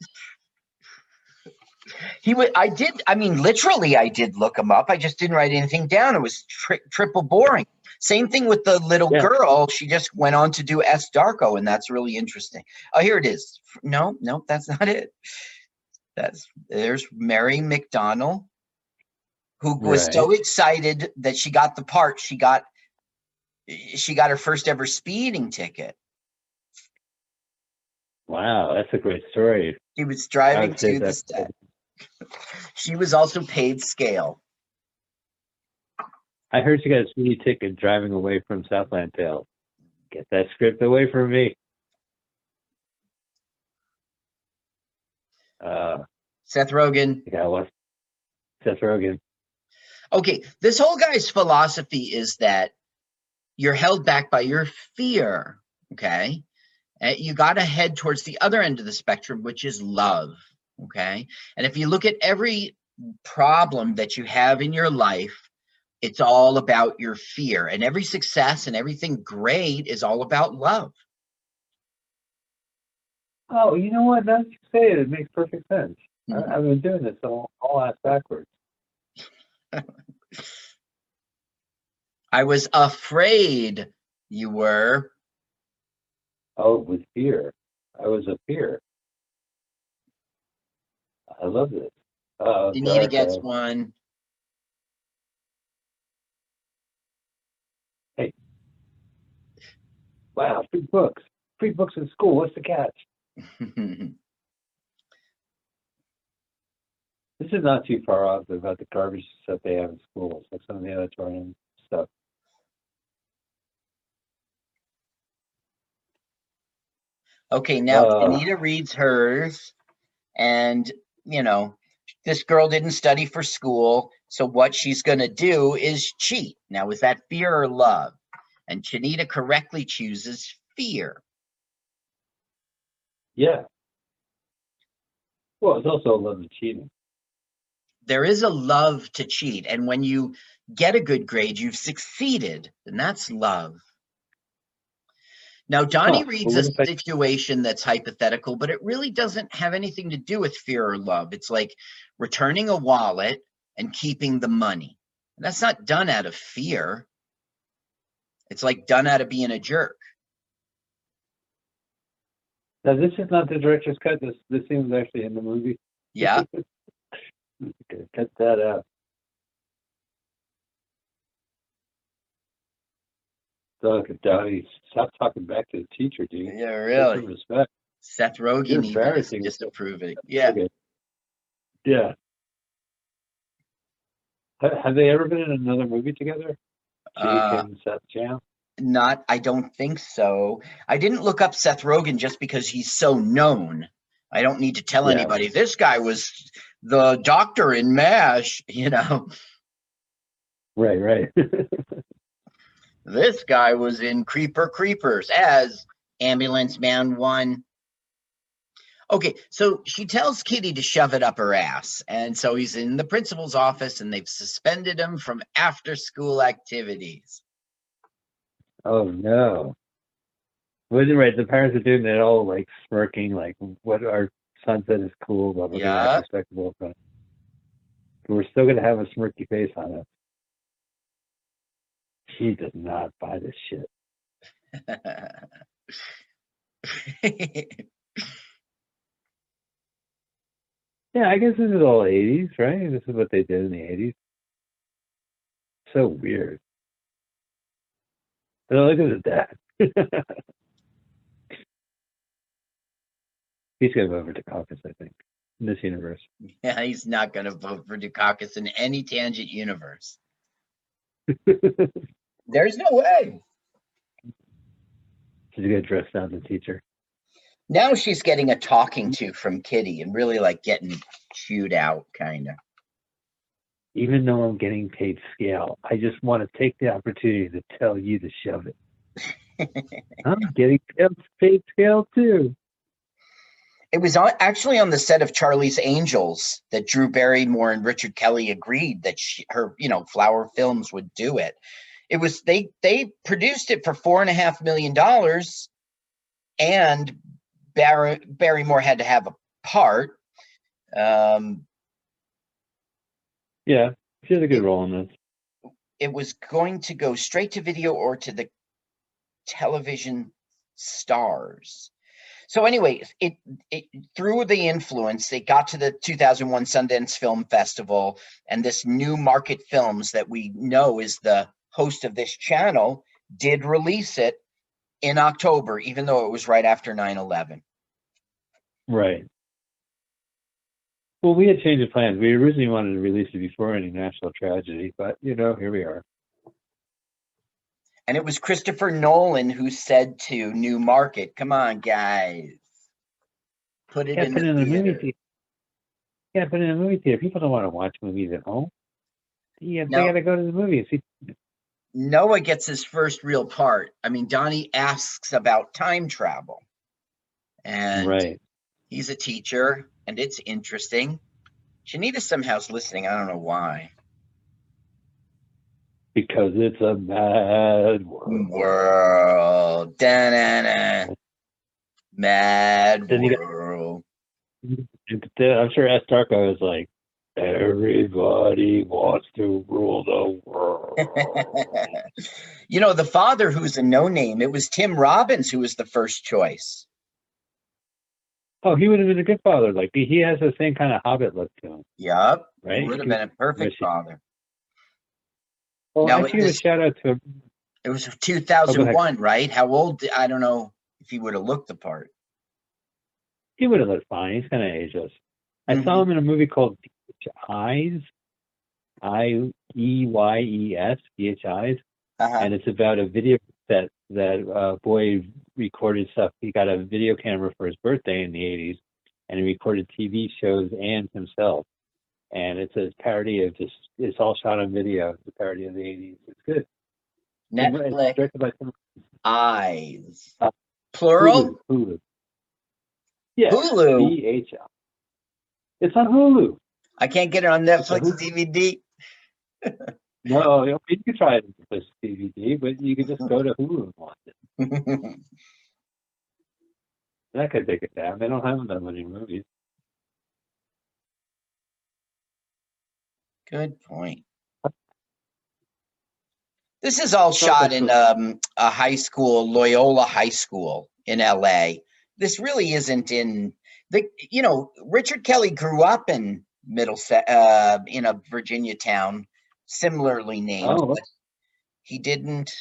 He would. I did. I mean, literally, I did look him up. I just didn't write anything down. It was tri- triple boring. Same thing with the little Yeah. girl. She just went on to do S Darko, and that's really interesting. Oh, here it is. No, no, that's [LAUGHS] not it. That's there's Mary McDonnell, who was so excited that she got the part. She got she got her first ever speeding ticket. Wow, that's a great story. She was driving to the set. She was also paid scale. I heard you got a speedy ticket driving away from Southland Tales. Get that script away from me. Uh, Seth Rogen. I gotta Seth Rogen. Okay, this whole guy's philosophy is that you're held back by your fear. Okay. Uh, you got to head towards the other end of the spectrum, which is love. Okay. And if you look at every problem that you have in your life, it's all about your fear. And every success and everything great is all about love. Oh, you know what? Now that you say it, it makes perfect sense. Mhm. I, I've been doing this all, all ass backwards. [LAUGHS] I was afraid you were. Oh, with fear. I was a fear. I love this. Uh, Danita gets one. Hey. Wow, free books. Free books in school. What's the catch? [LAUGHS] This is not too far off about the garbage stuff they have in schools, like some of the auditorium stuff. Okay, now Uh. Anita reads hers, and you know, this girl didn't study for school, so what she's gonna do is cheat. Now, is that fear or love? And Chanita correctly chooses fear. Yeah. Well, it's also a love of cheating. There is a love to cheat, and when you get a good grade, you've succeeded, and that's love. Now, Donnie reads a situation that's hypothetical, but it really doesn't have anything to do with fear or love. It's like returning a wallet and keeping the money. And that's not done out of fear. It's like done out of being a jerk. Now, this is not the director's cut. This this scene was actually in the movie. Yeah. [LAUGHS] Cut that out. Donnie. Stop talking back to the teacher, dude. Yeah, really. Respect. Seth Rogen You're embarrassing. disapproving. Yeah. Okay. Yeah. Ha- Have they ever been in another movie together? Jake Uh, and Seth Jam? Not, I don't think so. I didn't look up Seth Rogen just because he's so known. I don't need to tell Yeah. anybody this guy was the doctor in MASH, [LAUGHS] you know. Right, right. [LAUGHS] This guy was in Creeper Creepers as Ambulance Man 1. Okay, so she tells Kitty to shove it up her ass. And so he's in the principal's office and they've suspended him from after school activities. oh no. Well, you're right. The parents are doing it all like smirking, like what our son said is cool, but we're Yeah. respectable. But we're still gonna have a smirky face on us. She does not buy this shit. [LAUGHS] Yeah, I guess this is all eighties, right? This is what they did in the eighties. So weird. But look at his dad. [LAUGHS] He's gonna vote for Dukakis, I think, in this universe. [LAUGHS] yeah, he's not going to vote for Dukakis in any tangent universe. There's no way. She's gonna dress down the teacher. Now she's getting a talking to from Kitty and really like getting chewed out, kind of. Even though I'm getting paid scale, I just want to take the opportunity to tell you to shove it. [LAUGHS] I'm getting paid scale too. It was on, actually on the set of Charlie's Angels that Drew Barrymore and Richard Kelly agreed that she, her, you know, Flower Films would do it. It was they they produced it for four and a half million dollars, and Barry, Barrymore had to have a part. Um, Yeah, she had a good role in this. it was going to go straight to video or to the television stars. So anyway, it, it through the influence, they got to the 2001 Sundance Film Festival and this Newmarket Films that we know is the host of this channel did release it in October, even though it was right after 9-11. Right. Well, we had changed of plans. We originally wanted to release it before any national tragedy, but you know, here we are. And it was Christopher Nolan who said to Newmarket, come on, guys. Put it Yeah, in put the in the movie theater." Yeah, put it in a movie theater. People don't want to watch movies at home. Yeah, No. they got to go to the movies. Noah gets his first real part. I mean, Donnie asks about time travel. And right. he's a teacher, and it's interesting. Shanita somehow's listening. I don't know why. Because it's a mad world. World. Da-na-na. Mad Then got- world. Then I'm sure S. Darko is like, Everybody wants to rule the world. [LAUGHS] you know, the father who's a no name, it was Tim Robbins who was the first choice. oh, he would have been a good father. Like he has the same kind of hobbit look to him, Yup. right? Would have been a perfect Wish- father. Well, Now, I it give a shout out to It was 2001, right? How old? I don't know if he would have looked the part. he would have looked fine. He's kind of ageless. I Mm-hmm. saw him in a movie called Eyes, I E Y E S, Eyes, Uh-huh. and it's about a video set that uh, boy recorded stuff. He got a video camera for his birthday in the '80s, and he recorded TV shows and himself. And it's a parody of just it's all shot on video. It's a parody of the '80s. It's good. It's Netflix directed by eyes. Uh, Plural? Hulu. Hulu. Yeah. Hulu. B H L. It's on Hulu. I can't get it on Netflix DVD. [LAUGHS] No, you you can try it on this DVD, but you can just go to Hulu and watch it. [LAUGHS] That could take it down. They don't have that many movies. Good point. This is all shot in um, a high school, Loyola High School in LA. This really isn't in the, you know, Richard Kelly grew up in Middlesex, uh, in a Virginia town, similarly named. Oh, but he didn't.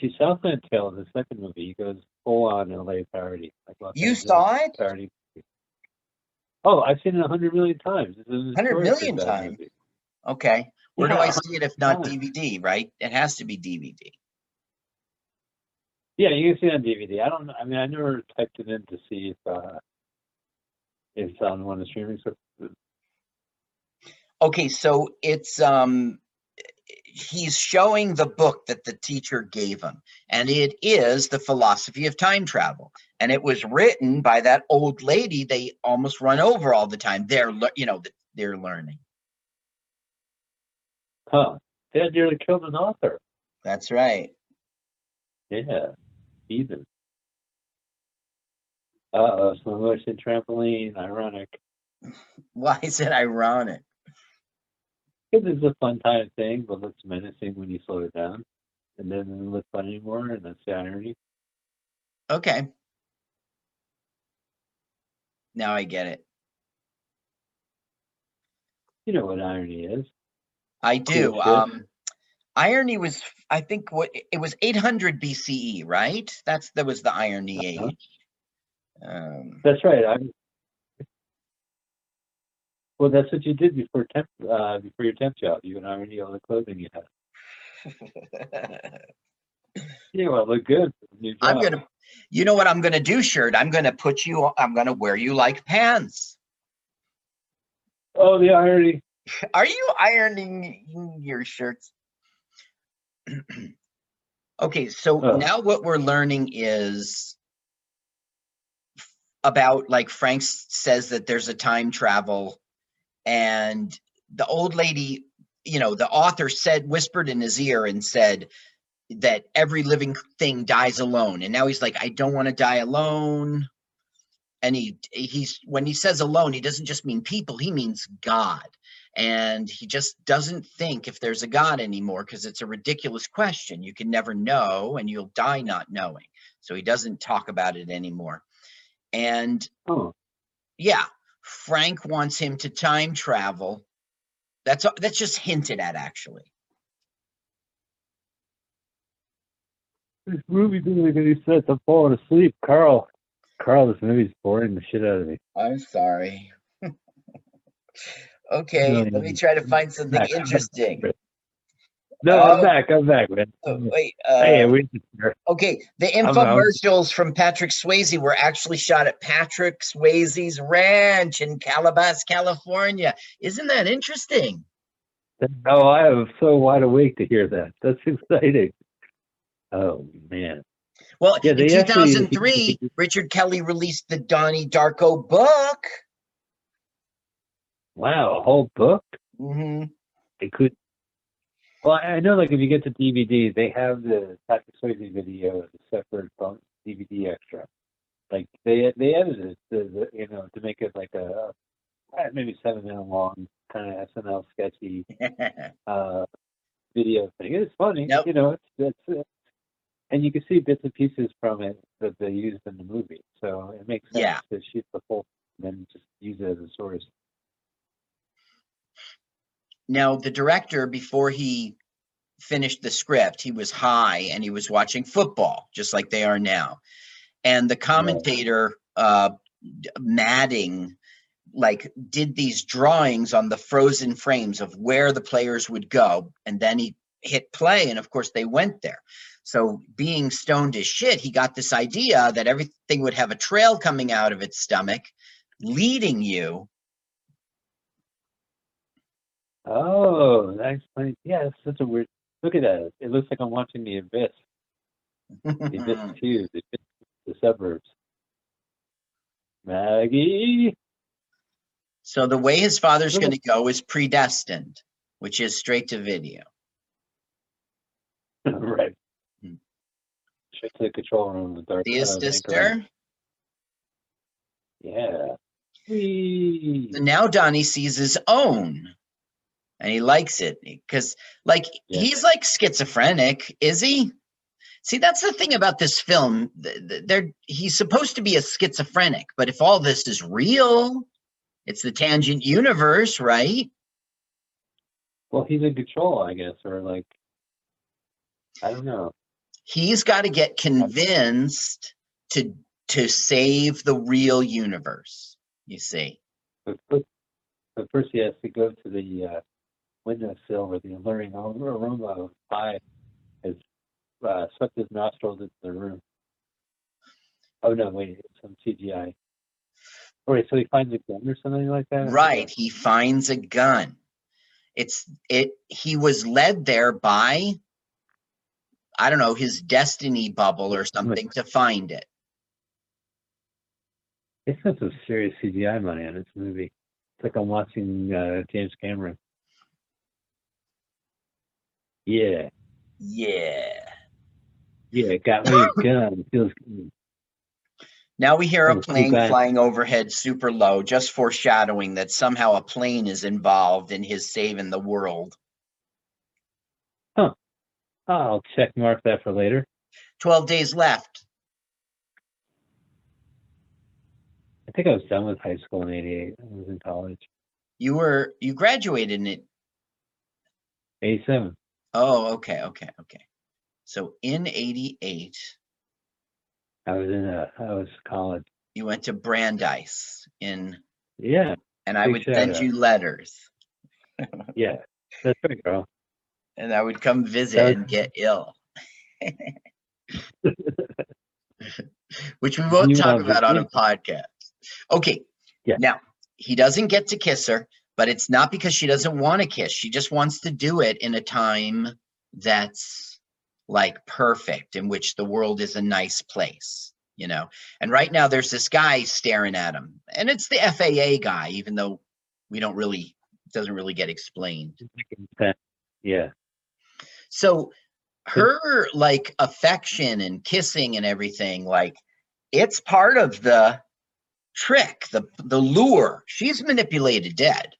See, Southland Tale, the second movie, he goes full on LA parody. Like Los You Angeles saw it? Parody. Oh, I've seen it a hundred million times. It's a 100 notorious million times? movie. Okay. Where do I see it if not times. DVD, right? It has to be DVD. Yeah, you can see it on DVD. I don't. know. I mean, I never typed it in to see if uh, if it's on one of the streaming services. Okay, so it's um he's showing the book that the teacher gave him and it is the philosophy of time travel and it was written by that old lady they almost run over all the time they're lear- you know they're learning Huh? They had nearly killed an author. that's right Yeah, heathen. Uh oh, slow motion trampoline. Ironic. [LAUGHS] why is it ironic Because it's a fun time thing, but looks menacing when you slow it down, and then it doesn't look fun anymore, and that's the irony. okay now i get it You know what irony is? i do um irony was i think what it was 800 bce right that's that was the irony Uh-huh. age um That's right. I. Well, that's what you did before temp, uh, before your temp job. You and irony all the clothing you had. [LAUGHS] Yeah, well, look good. I'm gonna, you know what I'm gonna do, shirt? I'm gonna put you, I'm gonna wear you like pants. Oh, the irony. Are you ironing your shirts? [CLEARS THROAT] okay, so Oh. now what we're learning is about like Frank says that there's a time travel and the old lady, you know, the author said, whispered in his ear and said that every living thing dies alone. And now he's like, I don't want to die alone. And he he's when he says alone, he doesn't just mean people, he means God. And he just doesn't think if there's a God anymore because it's a ridiculous question. You can never know and you'll die not knowing. So he doesn't talk about it anymore. And Oh, yeah, Frank wants him to time travel. That's that's just hinted at actually. this movie doesn't make any sense. I'm falling asleep, Carl. Carl, this movie's boring the shit out of me. I'm sorry. [LAUGHS] okay, No, let me try to find something Back, I'm back. interesting. No. I'm back. I'm back, man. Oh, wait, uh, hey, we. okay, the infomercials from Patrick Swayze were actually shot at Patrick Swayze's ranch in Calabasas, California. Isn't that interesting? Oh, I am so wide awake to hear that. That's exciting. Oh man. Well, Yeah, in they actually- 2003, Richard Kelly released the Donnie Darko book. Wow, a whole book. hmm It could. Well, I know, like if you get the DVD, they have the Patrick Swayze video as a separate bonus DVD extra. Like they they edited the, the you know to make it like a maybe seven minute long kind of SNL sketchy [LAUGHS] uh, video thing. It's funny, Yep. you know. It's, it's uh, and you can see bits and pieces from it that they used in the movie, so it makes sense Yeah. to shoot the full and then just use it as a source. Now, the director, before he finished the script, he was high and he was watching football, just like they are now. And the commentator, uh, Madden, like did these drawings on the frozen frames of where the players would go. And then he hit play. And of course, they went there. So, being stoned as shit, he got this idea that everything would have a trail coming out of its stomach, leading you Oh, that explains. Yeah, it's such a weird. Look at that. It looks like I'm watching The Abyss. The Abyss [LAUGHS] Two, the, Abyss, the suburbs. Maggie. So the way his father's going to go is predestined, which is straight to video. [LAUGHS] right. Hmm. Straight to the control room. The dark. See anchor sister? Yeah. Whee. So now Donnie sees his own, and he likes it because, like, Yeah. he's like schizophrenic, is he? See, that's the thing about this film. th- th- They're he's supposed to be a schizophrenic, but if all this is real, it's the tangent universe, right? Well, he's in control, I guess, or like. I don't know. He's got to get convinced to to save the real universe. You see. But first, but first he has to go to the uh, windowsill where the alluring aroma of pie has uh, swept his nostrils into the room. Oh no, wait, it's some CGI. All right, so he finds a gun or something like that. Right. He finds a gun. It's it he was led there by I don't know, his destiny bubble or something to find it. They spent some serious CGI money on this movie. It's like I'm watching uh, James Cameron. Yeah, Yeah. yeah, got me [LAUGHS] a gun. Feels good. Now we hear a plane flying overhead super low, just foreshadowing that somehow a plane is involved in his saving the world. Huh. I'll check mark that for later. 12 days left. I think I was done with high school in '88. I was in college. You were you graduated in it. '87. Oh, okay, okay, okay. So in 88, I was in a. I was college. you went to Brandeis in Yeah, and I Big would shout send out. you letters. [LAUGHS] [LAUGHS] yeah. That's right, girl. and I would come visit That- and get ill. [LAUGHS] Which we won't You talk about on a podcast. Okay. Yeah. Now, he doesn't get to kiss her, but it's not because she doesn't want to kiss. She just wants to do it in a time that's like perfect, in which the world is a nice place, you know. And right now, there's this guy staring at him, and it's the FAA guy, even though we don't really, it doesn't really get explained. Yeah. So her like affection and kissing and everything, like it's part of the trick, the the lure. She's manipulated dead.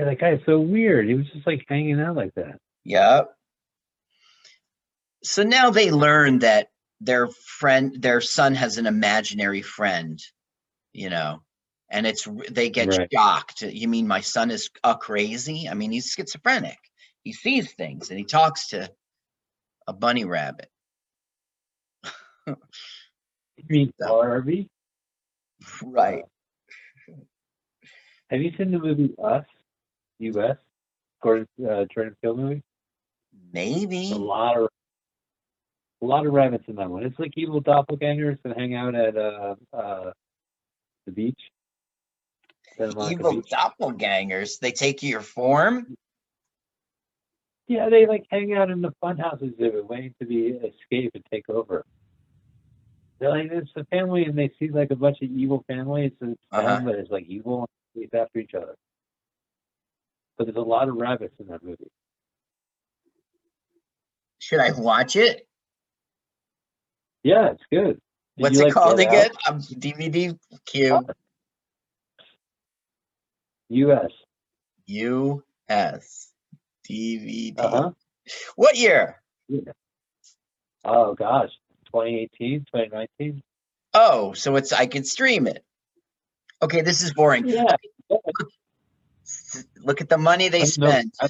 Yeah, that guy's so weird. He was just like hanging out like that. Yep. So now they learn that their friend, their son has an imaginary friend, you know, and it's they get Right. shocked. You mean my son is a crazy? I mean, he's schizophrenic. He sees things and he talks to a bunny rabbit. You mean [LAUGHS] So- Barbie? Right. Have you seen the movie Us? U.S. Gordon uh, Jordan Peele movie? Maybe. A lot of a lot of rabbits in that one. It's like evil doppelgangers that hang out at uh uh the beach. Evil Beach. doppelgangers. They take your form. Yeah, they like hang out in the funhouse exhibit, waiting to be escape and take over. They're like it's a family, and they see like a bunch of evil families, and it's Uh-huh. but it's like evil and after each other. But there's a lot of rabbits in that movie. Should I watch it? Yeah, it's good. What's it like called again? Um, DVD Q U.S. U.S. DVD. Uh-huh. What year? Oh gosh, 2018, 2019. Oh, so it's I can stream it. Okay, this is boring. Yeah. Look at the money they spent. I-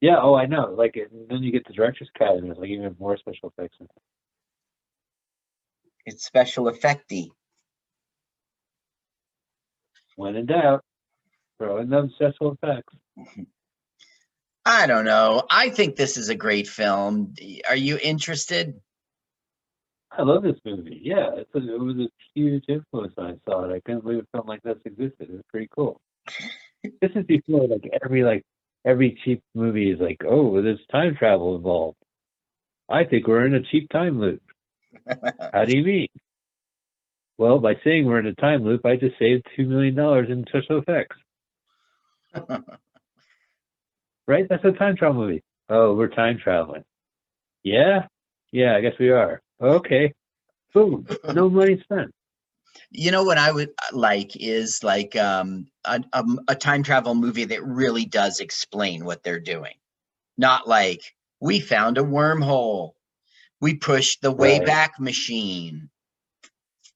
Yeah. Oh, I know. Like, then you get the director's cut, and it's like even more special effects. It's special effecty. When in doubt, throw in them special effects. [LAUGHS] I don't know. I think this is a great film. Are you interested? I love this movie. Yeah, it's a, it was a huge influence when I saw it. I couldn't believe a film like this existed. It was pretty cool. this is before like every like every cheap movie is like, oh, there's time travel involved. I think we're in a cheap time loop. How do you mean? Well, by saying we're in a time loop, I just saved two million dollars in special effects. [LAUGHS] right? That's a time travel movie. Oh, we're time traveling. Yeah, yeah, I guess we are. Okay, boom, no [LAUGHS] money spent. You know what I would uh, like is like um a, a, a time travel movie that really does explain what they're doing. Not like we found a wormhole. We pushed the Right. Wayback Machine.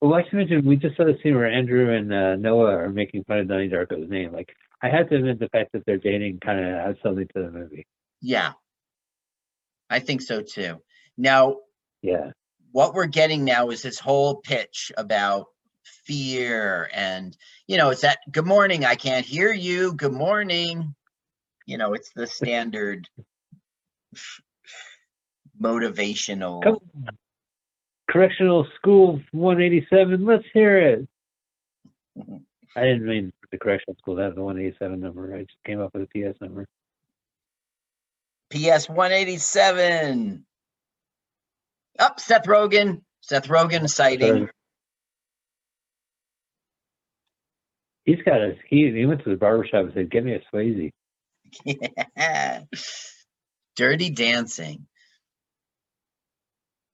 Well, like you mentioned, we just saw the scene where Andrew and uh, Noah are making fun of Donnie Darko's name. Like, I had to admit the fact that they're dating kind of adds something to the movie. Yeah. I think so too. Now, Yeah. What we're getting now is this whole pitch about fear and you know it's that good morning i can't hear you good morning you know it's the standard motivational Come. Correctional School 187, let's hear it. I didn't mean the correctional school, that was the 187 number. I just came up with a PS number. ps 187 up seth rogen seth rogen sighting He's got a, he, he went to the barbershop and said, Get me a Swayze. Yeah. [LAUGHS] dirty dancing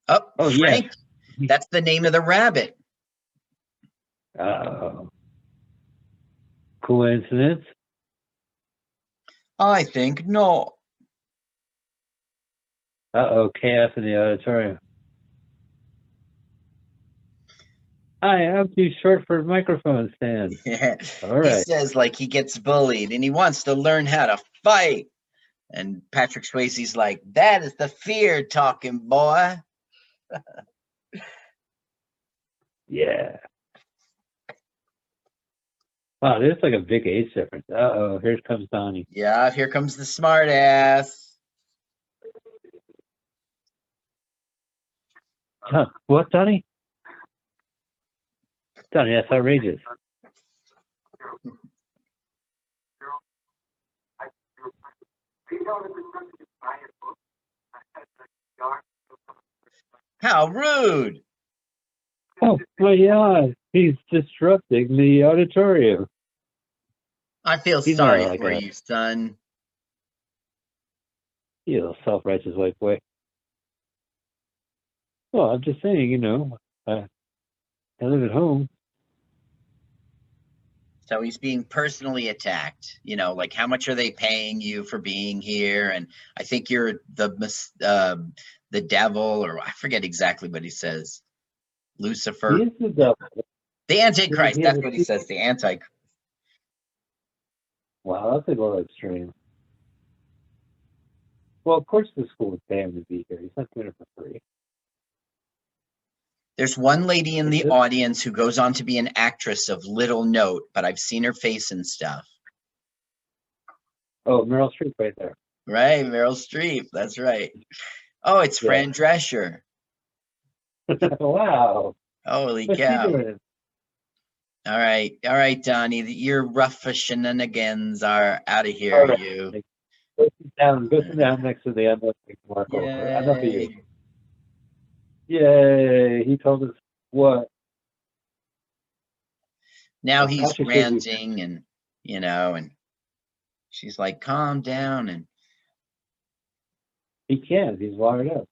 oh, Oh, yeah. frank that's the name of the rabbit Uh, coincidence? i think no Uh oh, chaos in the auditorium. Hi, I'm too short for a microphone stand. [LAUGHS] Yeah. All He says like he gets bullied and he wants to learn how to fight. And Patrick Swayze's like, that is the fear talking, boy. [LAUGHS] Yeah. Wow, there's like a big age difference. Uh oh, here comes Donnie. Yeah, here comes the smart ass. Huh, what, Donnie? Donnie, that's outrageous. How rude. Oh my God, he's disrupting the auditorium. I feel He's not sorry like for that. you, son. You little self-righteous white boy. Well, I'm just saying, you know, uh, I live at home. So he's being personally attacked. You know, like how much are they paying you for being here? And I think you're the um the devil, or I forget exactly what he says. Lucifer. He the devil. The Antichrist. That's what he he- says. The Antichrist. Wow, that's a little extreme. Well, of course the school would pay him to be here. He's not doing it for free. There's one lady in the audience who goes on to be an actress of little note, but I've seen her face and stuff. Oh, Meryl Streep right there. Right, Meryl Streep. That's right. Oh, it's Yeah. Fran Drescher. [LAUGHS] wow. Holy What's cow! All right, all right, Donnie. Your rough shenanigans are out of here. Right. You. Go sit down. Go sit down next to the unknown Mark. Enough of you. Yay. He told us what? Now he's Patrick ranting, and you know, and she's like, "Calm down." And He can't. He's wired up.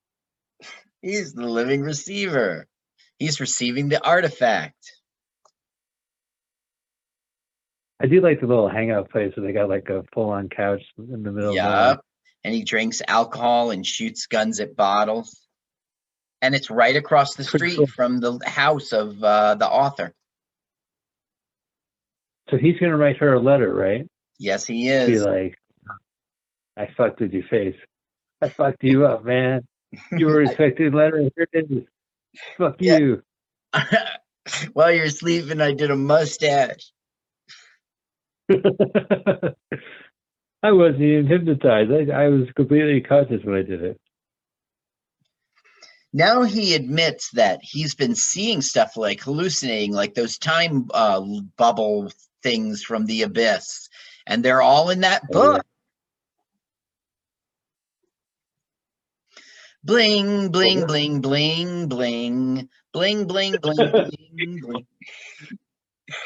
[LAUGHS] He's the living receiver. He's receiving the artifact. I do like the little hangout place where they got like a full on couch in the middle Yeah, And he drinks alcohol and shoots guns at bottles. And it's right across the Pretty street cool. from the house of uh, the author. So he's gonna write her a letter, right? Yes, he is. Be like, I fucked with your face. I fucked you up, man. You were [LAUGHS] expecting letter. Here it is. Fuck Yeah. you. [LAUGHS] While you're sleeping, I did a mustache. [LAUGHS] I wasn't even hypnotized. I, I was completely conscious when I did it. Now he admits that he's been seeing stuff like hallucinating, like those time uh, bubble things from the abyss, and they're all in that Oh, book. Bling, bling, yeah. bling, bling, bling, bling, bling, bling, [LAUGHS] bling, bling.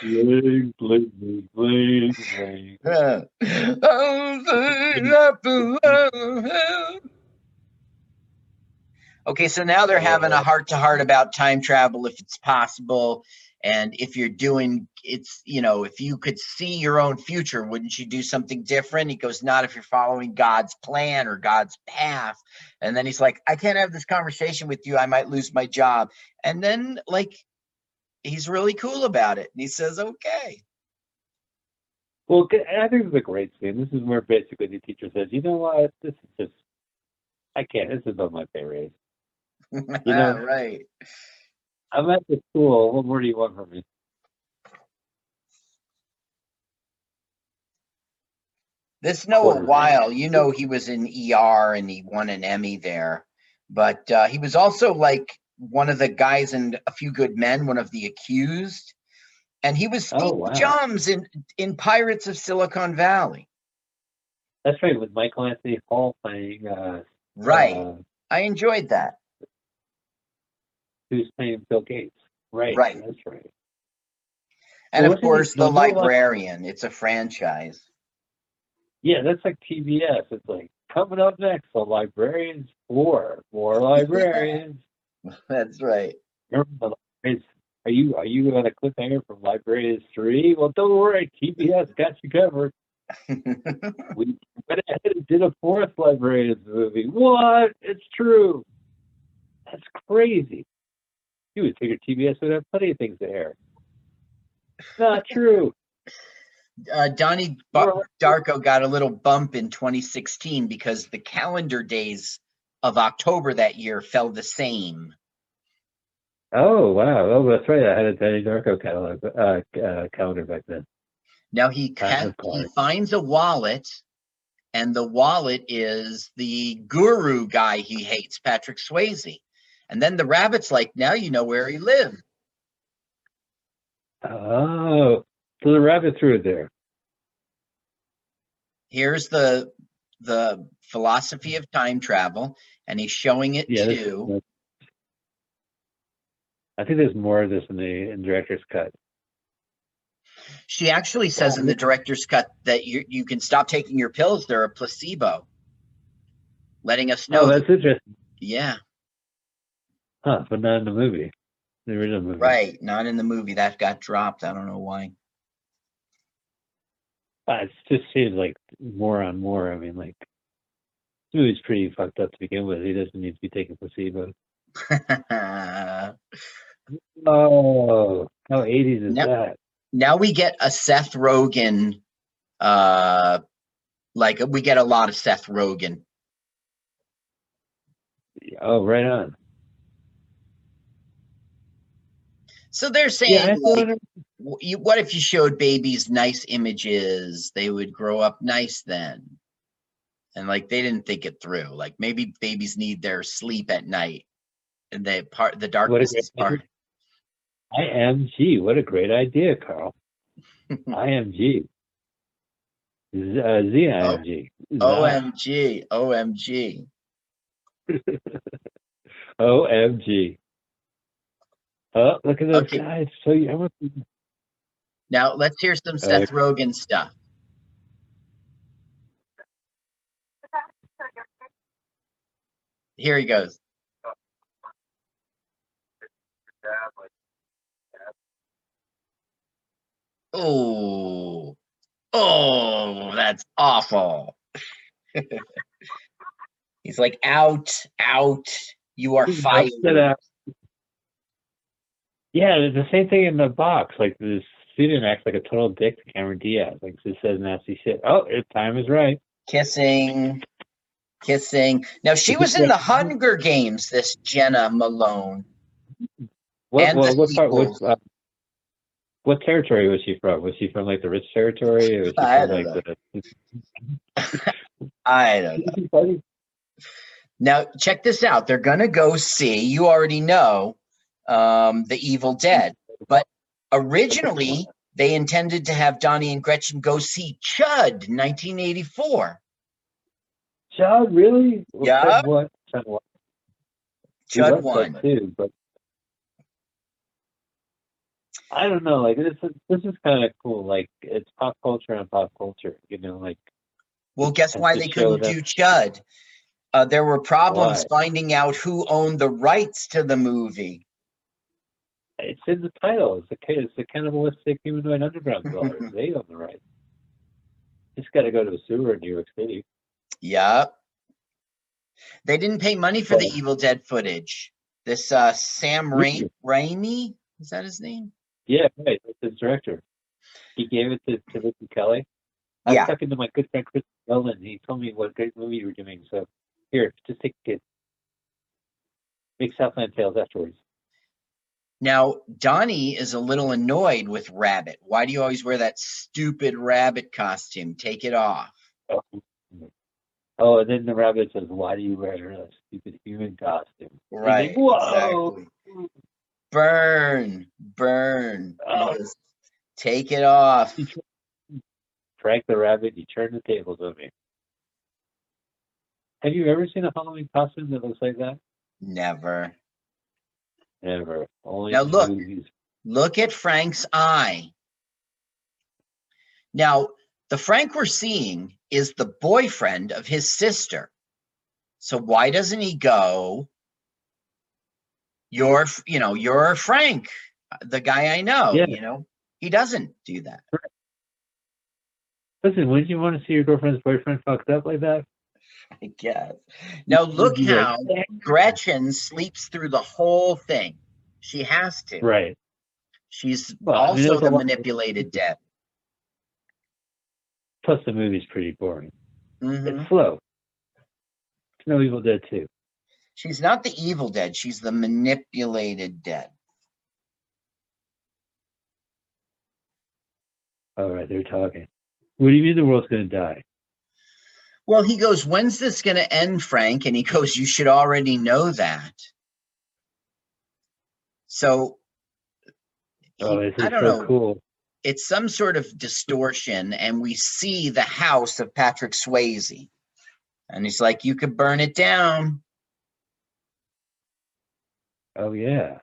Bling, bling, bling, bling, bling. Uh, [LAUGHS] oh, the- up below. Okay, so now they're having a heart to heart about time travel, if it's possible, and if you're doing it's, you know, if you could see your own future, wouldn't you do something different? He goes, not if you're following God's plan or God's path. And then he's like, I can't have this conversation with you. I might lose my job. And then, like, he's really cool about it, and he says, okay. Well, I think this is a great scene. This is where basically the teacher says, "You know what? This is just, I can't. This is above my pay [LAUGHS] rate. know- right. I'm at the school. What more do you want from me?" This Noah Quarter. Weil, you know, he was in ER and he won an Emmy there, but uh, he was also like one of the guys in A Few Good Men, one of the accused, and he was Oh, Steve wow. Jobs in in Pirates of Silicon Valley. That's right, with Michael Anthony Hall playing. Uh, Right, uh, I enjoyed that. Who's playing Bill Gates? Right. Right. That's right. And Well, of course, the no, like- librarian. It's a franchise. Yeah, that's like TBS. It's like coming up next, the librarians four, more librarians. [LAUGHS] That's right. Are you are you on a cliffhanger from Librarians three? Well, don't worry, TBS got you covered. [LAUGHS] We went ahead and did a fourth Librarians movie. What? It's true. That's crazy. You would figure TBS would have plenty of things to air. Not true. uh, Donnie Well, Darko got a little bump in 2016 because the calendar days of October that year fell the same. Oh wow! Oh, that's right. I had a Donnie Darko catalog, uh, uh, calendar back then. Now he ca- he finds a wallet, and the wallet is the guru guy he hates, Patrick Swayze. And then the rabbit's like, now you know where he lived. Oh, so the rabbit threw it there. Here's the the philosophy of time travel, and he's showing it Yeah, to I think there's more of this in the in director's cut. She actually says in the director's cut that you you can stop taking your pills; they're a placebo, letting us oh, know. Oh, that- that's interesting. yeah, Huh? But not in the movie, the original movie. right. Not in the movie that got dropped. I don't know why. Uh, it just seems like more on more. I mean, like this movie's pretty fucked up to begin with. He doesn't need to be taking placebo. [LAUGHS] Oh, how 80s is Yep. that? now we get a Seth Rogen, uh, like we get a lot of Seth Rogen. Oh, right on. So they're saying, Yeah, like, you, what if you showed babies nice images? They would grow up nice then. And like they didn't think it through. Like maybe babies need their sleep at night, and they part the darkness is part. IMG. What a great idea, Carl. [LAUGHS] IMG. Z- uh, ZIMG. OMG, OMG. OMG. Oh, look at those okay. So you. Now let's hear some uh, Seth Rogen stuff. Here he goes. Oh, oh, that's awful. [LAUGHS] He's like, out, out, you are fired. Yeah, it's the same thing in the box. Like the student acts like a total dick to Cameron Diaz. Like just says nasty shit. Oh, if time is right. Kissing, kissing. Now she was in the Hunger Games. This Jena Malone. What And what what, part, what, uh, what territory was she from? Was she from like the rich territory? Or was she I from don't like the [LAUGHS] I don't know. Now check this out. They're gonna go see. You already know um, the Evil Dead, but originally they intended to have Donnie and Gretchen go see Chud, 1984. Chud, really? Yeah. Chud what? Chud? Chud one. too, but I don't know. Like this is this is kind of cool. Like it's pop culture and pop culture. You know, like Well, guess why they couldn't do Chud? Uh, there were problems Why? finding out who owned the rights to the movie. It's in the title. It's the it's the cannibalistic humanoid underground dwellers. [LAUGHS] they own the right. Just got to go to a sewer in New York City. Yup. They didn't pay money for the Evil Dead footage. This uh, Sam Ra- Raimi, is that his name? Yeah, right. That's the director. He gave it to, to Ricky Kelly. I Yeah. was talking to my good friend Chris Nolan. He told me what great movie you were doing. So here, just take it. Make Southland Tales afterwards. Now, Donnie is a little annoyed with Rabbit. Why do you always wear that stupid rabbit costume? Take it off. Oh, oh and then the rabbit says, "Why do you wear a stupid human costume?" He's like, Right. Whoa. Exactly. Burn, burn. Oh. Take it off. Frank the rabbit, you turn the tables on me. Have you ever seen a Halloween costume that looks like that? Never. Never. Only Now look. movies. Look at Frank's eye. Now, the Frank we're seeing is the boyfriend of his sister. So why doesn't he go? You're, you know, you're Frank, the guy I know. Yeah. You know, he doesn't do that. Listen, wouldn't you want to see your girlfriend's boyfriend fucked up like that? [LAUGHS] I guess. Now look You'd be like, how Gretchen sleeps through the whole thing. She has to. Right. She's Well, I mean, also the manipulated dead. Plus, the movie's pretty boring. Mhm. It's slow. It's no Evil Dead 2. She's not the evil dead. She's the manipulated dead. All right, they're talking. What do you mean the world's going to die? Well, he goes, When's this going to end, Frank? And he goes, You should already know that. So, Oh, he- this is I don't so know. cool. It's some sort of distortion, and we see the house of Patrick Swayze. And he's like, You could burn it down. Oh, yeah.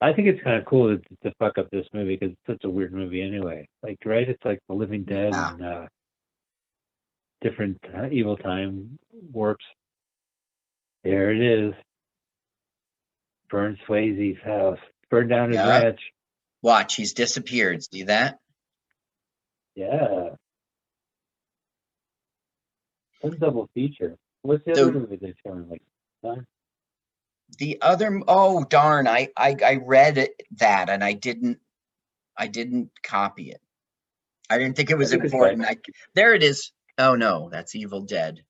I think it's kind of cool to, to fuck up this movie because it's such a weird movie anyway. Like, right? It's like The Living Dead Yeah. and uh, different uh, evil time warps. There it is. Burn Swayze's house. Burn down his Yeah. ranch. Watch, he's disappeared. See that? Yeah. Some double feature. What's the So- other movie they're showing? Like, huh? The other, oh darn, I, I, I read it, that and I didn't, I didn't copy it. I didn't think it was important. I, there it is. Oh no, that's Evil Dead.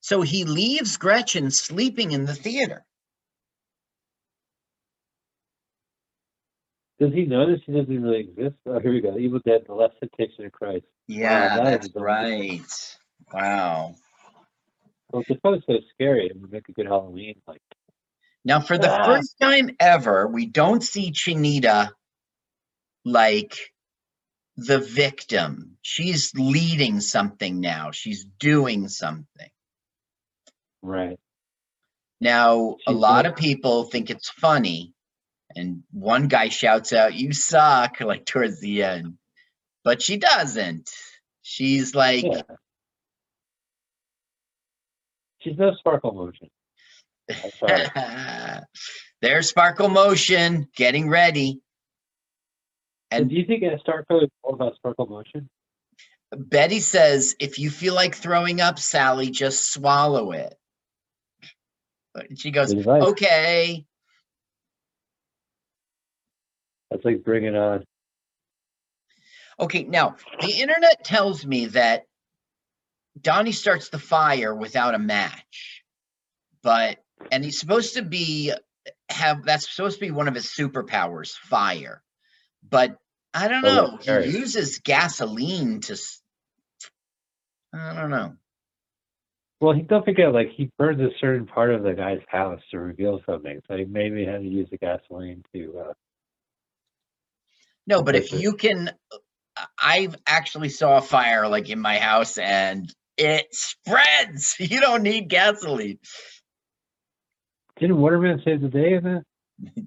So he leaves Gretchen sleeping in the theater. Does he that she doesn't really exist? Oh, here we go. Evil Dead, The Last Temptation of Christ. Yeah, that that's right. Wow. Well, it's supposed so scary. It would make a good Halloween. Like, Now, for the Ah. first time ever, we don't see Chinita like the victim. She's leading something now. She's doing something. right. Now, a lot of people think it's funny, and one guy shouts out, "You suck!" [LAUGHS] like towards the end, but she doesn't. She's like, Yeah. She's no sparkle motion. [LAUGHS] "There's Sparkle Motion getting ready." And do you think a Star Code is all about sparkle motion? Betty says, if you feel like throwing up, Sally, just swallow it. She goes, okay. That's like Bring It On. Okay, now the internet tells me that Donnie starts the fire without a match, but and he's supposed to be have that's supposed to be one of his superpowers, fire. But I don't Oh, know. right. He uses gasoline to. I don't know. Well, he, don't forget, like he burns a certain part of the guy's house to reveal something. So he maybe had to use the gasoline to. Uh, No, but if Okay. you can, I've actually saw a fire like in my house and it spreads. [LAUGHS] You don't need gasoline. didn't Waterman save the day in that?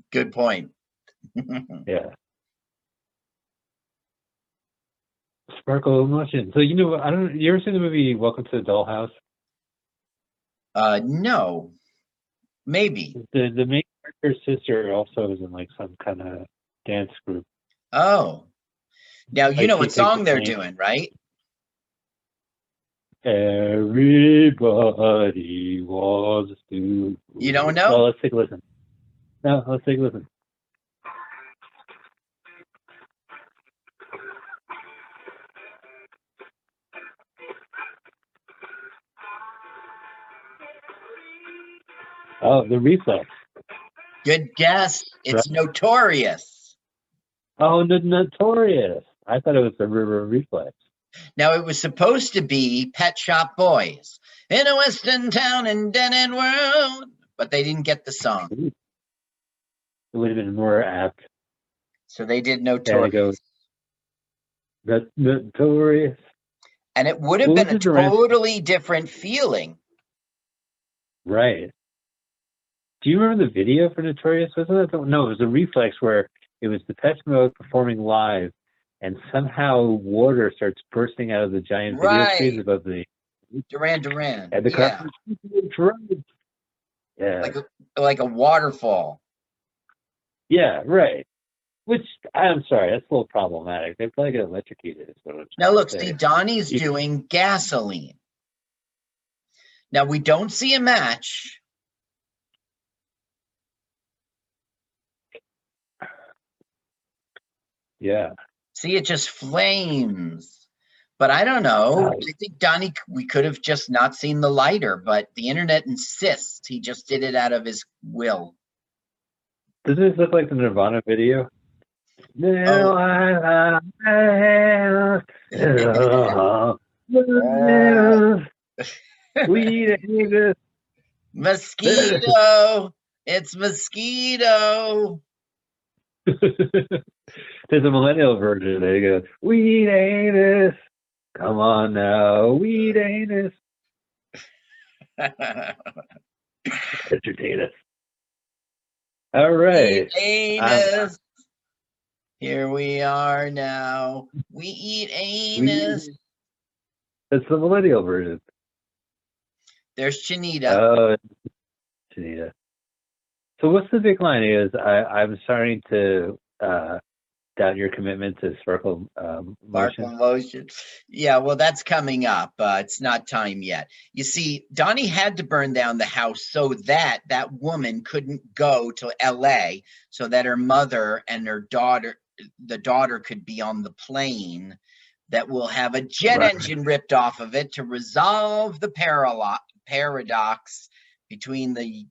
[LAUGHS] Good point. [LAUGHS] Yeah. Sparkle emotion. So you know, I don't. You ever seen the movie Welcome to the Dollhouse? uh, no, maybe. The the main character's sister also is in like some kind of dance group. Oh, now you Like know what song they're name- doing, right? Everybody wants to. You don't know? Well, let's take a listen. No, let's take a listen. Oh, the reflex. Good guess. It's notorious. Oh, the notorious. I thought it was the river reflex. Now it was supposed to be Pet Shop Boys in a western town in dead end world, but they didn't get the song, It would have been more apt. so they did There it goes. notorious. The notorious. And it would have What been a totally different feeling. Right. Do you remember the video for Notorious? Wasn't that the, no? It was a reflex where it was the Depeche Mode performing live, and somehow water starts bursting out of the giant video Right. screens above the Duran Duran. and the yeah, crowd. Yeah, like a, like a waterfall. yeah, right. Which I'm sorry, that's a little problematic. They probably get electrocuted. Is what I'm Now look, see, Donnie's You- doing gasoline. Now we don't see a match. Yeah, See, it just flames. But I don't know. Wow. I think Donnie, we could have just not seen the lighter, but the internet insists he just did it out of his will. does this look like the Nirvana video? Now I have Sweet Jesus. Mosquito! it's mosquito! There's a millennial version. They go, "Weed anus, come on now, weed anus, entertain us." All right, Eat anus. Um, Here we are now. We eat anus. that's the millennial version. There's Chinita. Oh, Janita. So what's the big line? Is I, I'm starting to uh, doubt your commitment to sparkle um, Sparkle motion. motion. Yeah, well, that's coming up. Uh, it's not time yet. You see, Donnie had to burn down the house so that that woman couldn't go to L.A. so that her mother and her daughter, the daughter, could be on the plane that will have a jet Right. engine ripped off of it to resolve the paralo- paradox between the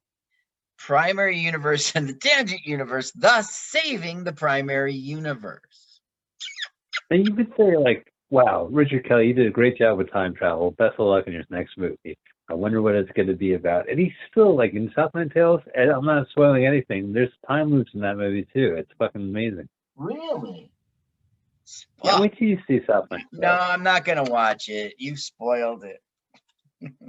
primary universe and the tangent universe, thus saving the primary universe. And you could say like, "Wow, Richard Kelly, you did a great job with time travel. Best of luck in your next movie. I wonder what it's going to be about." And he's still like in Southland Tales. And I'm not spoiling anything. There's time loops in that movie too. It's fucking amazing. Really? Yeah, wait till you see Southland. No, I'm not gonna watch it. You spoiled it.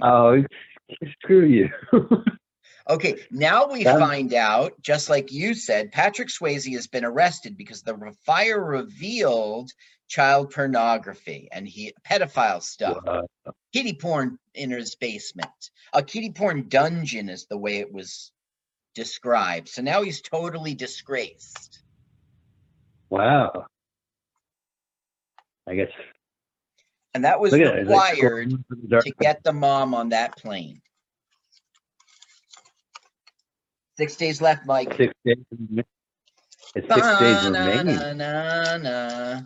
Oh, [LAUGHS] screw you. [LAUGHS] Okay, now we That- find out, just like you said, Patrick Swayze has been arrested because the fire revealed child pornography and he pedophile stuff, kitty porn in his basement. A kitty porn dungeon is the way it was described. So now he's totally disgraced. wow. I guess And that was Look at it. it's like required scrolling through the dark- to get the mom on that plane. Six days left, Mike. Six days. It's six days remaining. Da-na-na-na-na.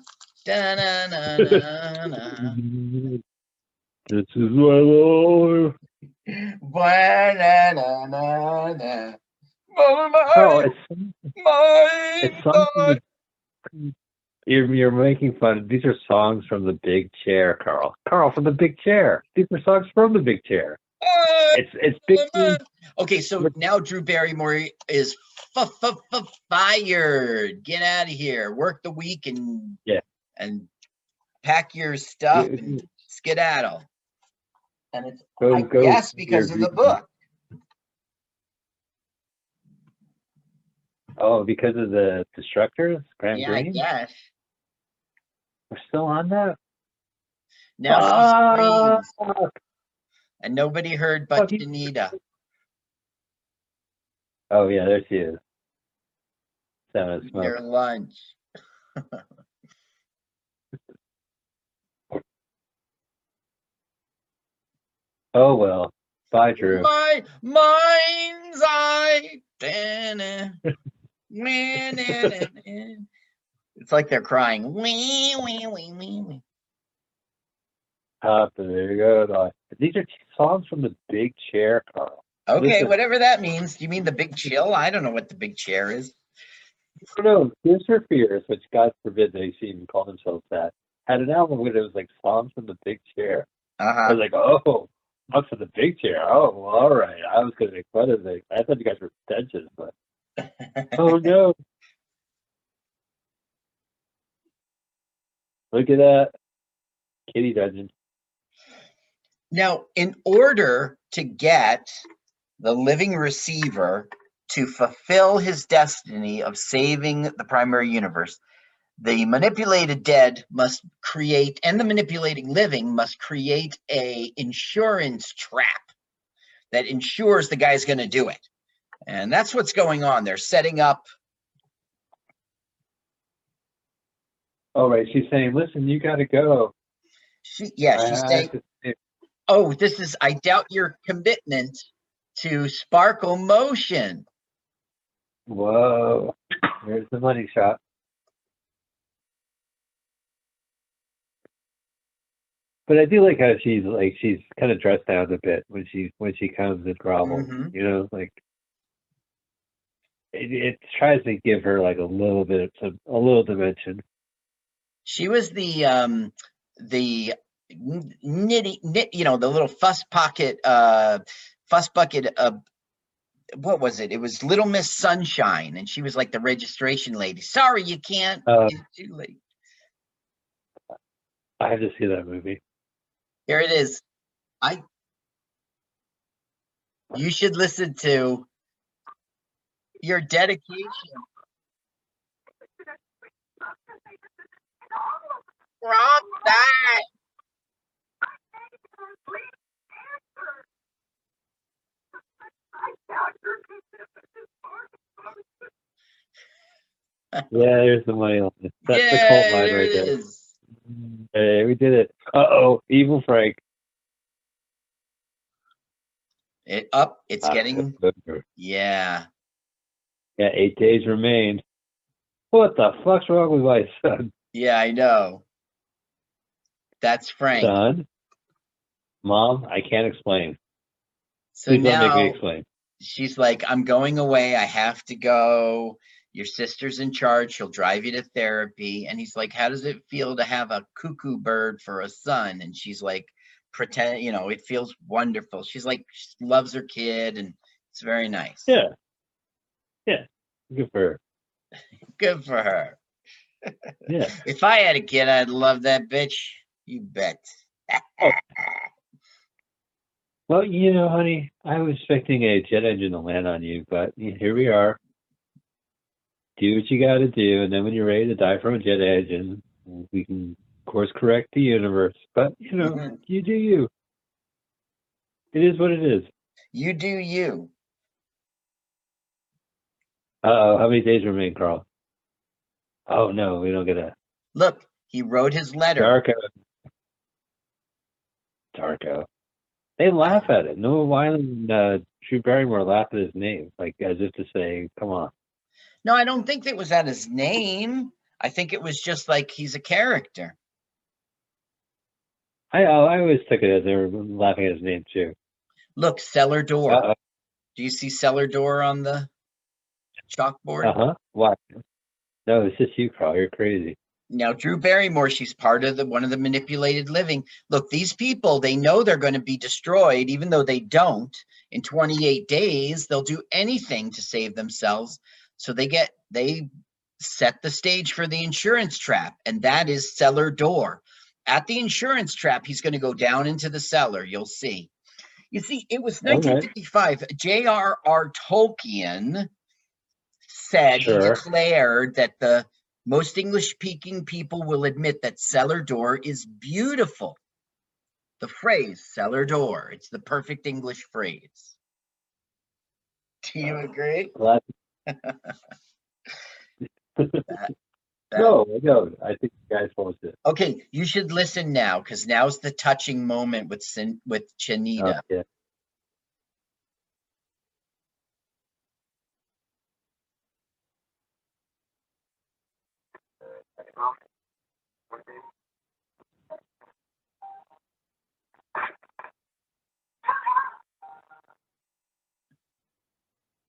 This is my. Ba-na-na-na-na. Oh, Mike, it's Mike, it's songs from Mike. you're you're making fun. These are songs from the Big Chair, Carl. Carl from the Big Chair. These are songs from the Big Chair. Uh, it's it's big. Chair. Uh, uh. Okay, so now Drew Barrymore is f- f- f- fired. Get out of here. Work the week and Yeah. and pack your stuff and skedaddle. And it's Go I go. guess because of the book. Oh, because of the destructors, Graham Yeah, I guess. We're still on that. Now she screams, ah! And nobody heard but oh, Fuck you. Danita. Oh yeah, there she is. Seven smoke. Their lunch. [LAUGHS] Oh well. Bye, Drew. My mind's eye. Da-na. It's like they're crying. Wee, wee, wee, wee, wee. Up there you go. Bye. These are songs from the Big Chair, Carl. Okay, Listen. whatever that means. Do you mean the big chill? I don't know what the big chair is. Oh, no, for Fears, which God forbid they even call themselves that, had an album where it was like songs from the Big Chair. I Uh-huh. was like, oh, songs from the Big Chair. Oh, well, all right. I was gonna make fun of it. I thought you guys were pretentious, but [LAUGHS] oh no. Look at that. Kitty Dungeon. Now, in order to get the living receiver to fulfill his destiny of saving the primary universe, the manipulated dead must create, and the manipulating living must create a insurance trap that ensures the guy's going to do it. And that's what's going on. They're setting up. All right, she's saying, listen, you gotta go. She, yeah, she's saying, to say- "Oh, this is. I doubt your commitment to Sparkle Motion." Whoa. There's the money shot. But I do like how she's like she's kind of dressed down a bit when she when she comes and grovels. Mhm. You know, like it, it tries to give her like a little bit of some a little dimension. She was the um the nitty knit, you know, the little fuss pocket uh fuss bucket uh what was it? It was Little Miss Sunshine, and she was like the registration lady. Sorry, you can't. Uh, it's too late. I have to see that movie. Here it is. I. You should listen to your dedication. Wrong that. Yeah, there's the money on. That's the cult line right it there. is. Hey, we did it. Uh oh, evil Frank. It up. It's Ah, getting. Yeah, Yeah. eight days remain. What the fuck's wrong with my son? Yeah, I know. That's Frank. Son? Mom, I can't explain. So Please don't make me now explain. she's like, I'm going away. I have to go. Your sister's in charge. She'll drive you to therapy. And he's like, How does it feel to have a cuckoo bird for a son? And she's like, Pretend, you know, it feels wonderful. She's like, she loves her kid and it's very nice. Yeah. Yeah. Good for her. [LAUGHS] Good for her. Yeah. [LAUGHS] If I had a kid, I'd love that bitch. You bet. Oh. [LAUGHS] Well, you know, honey, I was expecting a jet engine to land on you, but here we are. Do what you got to do, and then when you're ready to die from a jet engine, we can course correct the universe. But you know, Mhm. you do you. It is what it is. You do you. Uh oh, how many days remain, Carl? Oh no, we don't get a Look, he wrote his letter. dark. out. Darko. They laugh at it. Noah Wyland and uh, Drew Barrymore laugh at his name, like as if to say, "Come on." No, I don't think it was at his name. I think it was just like he's a character. I I always took it as they were laughing at his name too. Look, cellar door. Uh Do you see cellar door on the chalkboard? Uh huh. Why? No, it's just you, Carl. You're crazy. Now, Drew Barrymore, she's part of the one of the manipulated living. Look, these people, they know they're going to be destroyed, even though they don't. In 28 days, they'll do anything to save themselves. So they get they set the stage for the insurance trap, and that is cellar door. At the insurance trap, he's going to go down into the cellar. You'll see. You see, it was Okay. 1955. J.R.R. Tolkien said, he Sure. declared that the most English speaking people will admit that cellar door is beautiful. The phrase cellar door, it's the perfect English phrase. Do you agree? [LAUGHS] Glad. [LAUGHS] no, no. I think you guys supposed to. Okay, you should listen now because now's the touching moment with Sin- with Chanita. Okay.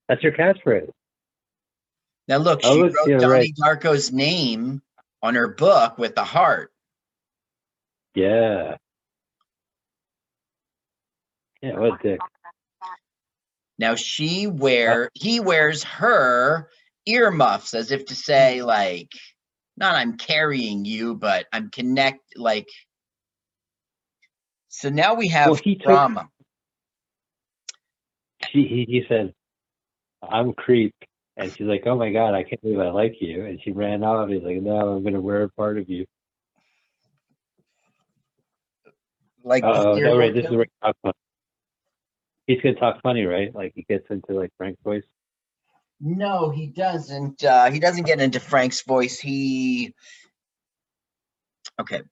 That's your catchphrase. Now look, Oh, she look, wrote yeah, Donnie right. Darko's name on her book with the heart. Yeah. Yeah, what dick. Now she wear he wears her earmuffs as if to say like not I'm carrying you, but I'm connect like so now we have Well, he took- drama. She, he, he said, I'm creep. And she's like, oh my God, I can't believe I like you. And she ran off. He's like, no, I'm going to wear a part of you. Like Oh, no, right. This is where he talks funny. He's going to talk funny, right? Like he gets into like Frank's voice. No, he doesn't. Uh, he doesn't get into Frank's voice. He. Okay.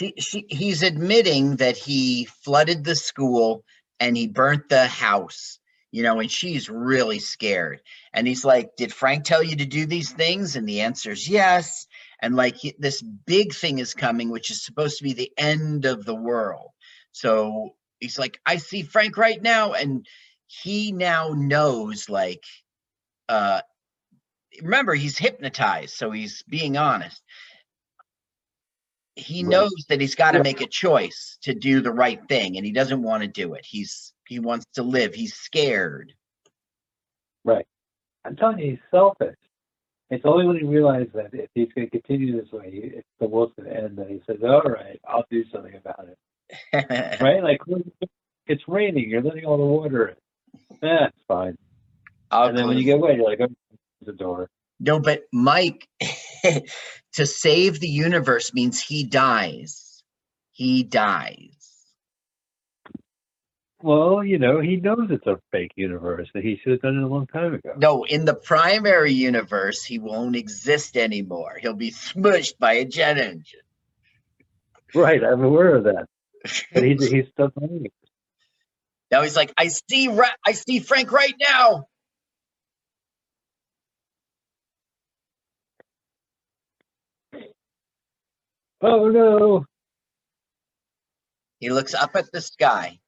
She, she, he's admitting that he flooded the school and he burnt the house, you know, and she's really scared. And he's like, Did Frank tell you to do these things? And the answer is yes. And like, he- this big thing is coming, which is supposed to be the end of the world. So he's like, I see Frank right now. And he now knows, like, uh, remember, he's hypnotized. So he's being honest. He Right. knows that he's got to Yeah. make a choice to do the right thing and he doesn't want to do it. He's, he wants to live. He's scared. Right. I'm telling you, he's selfish. It's only when he realizes that if he's going to continue this way, he- it's the world's going to end that he says, all right, I'll do something about it. [LAUGHS] Right? Like, it's raining. You're letting all the water in. It's fine. And then when you get away, you're like, oh, the door. No, but Mike, [LAUGHS] to save the universe means he dies. He dies. Well, you know, he knows it's a fake universe that he should have done it a long time ago. No, in the primary universe, he won't exist anymore. He'll be smushed by a jet engine. Right, I'm aware of that. [LAUGHS] But he's he's still playing. Now he's like, I see, Ra- I see Frank right now. Oh no! He looks up at the sky.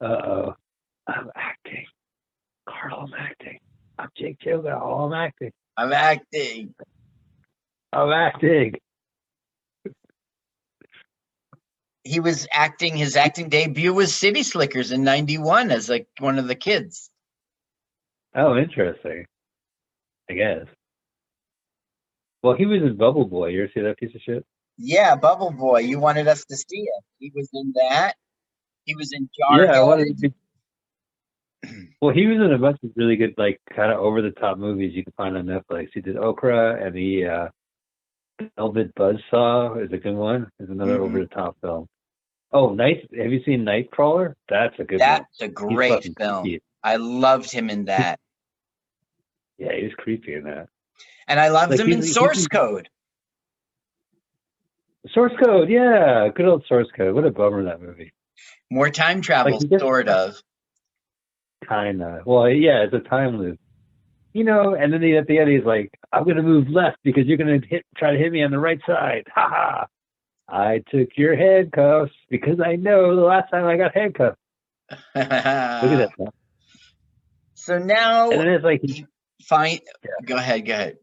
Uh oh. I'm acting. Carl, I'm acting. I'm Jake Gyllenhaal. I'm acting. I'm acting. I'm acting. He was acting. His acting debut was City Slickers in '91 as like one of the kids. Oh, interesting. I guess. Well, he was in Bubble Boy. You ever see that piece of shit? Yeah, Bubble Boy. You wanted us to see it. He was in that. He was in Jarhead. Yeah, I wanted to. [CLEARS THROAT] Well, he was in a bunch of really good, like, kind of over the top movies you can find on Netflix. He did Okja and the uh, Velvet Buzzsaw is a good one. Is another Mhm. over the top film. Oh, Night. Have you seen Nightcrawler? That's a good one. That's a great film. kooky. I loved him in [LAUGHS] that. Yeah, he was creepy in that. And I loved Like, him in he's- Source he's- Code. Source code, yeah, good old source code. What a bummer that movie. More time travel, he gets- sort of. Kind of. Well, yeah, it's a time loop. You know, and then he, at the end he's like, "I'm gonna move left because you're gonna hit, try to hit me on the right side." Ha ha! I took your handcuffs because I know the last time I got handcuffed. Look at that. [LAUGHS] So now, And then it's like, he, fine. Go ahead. Go ahead.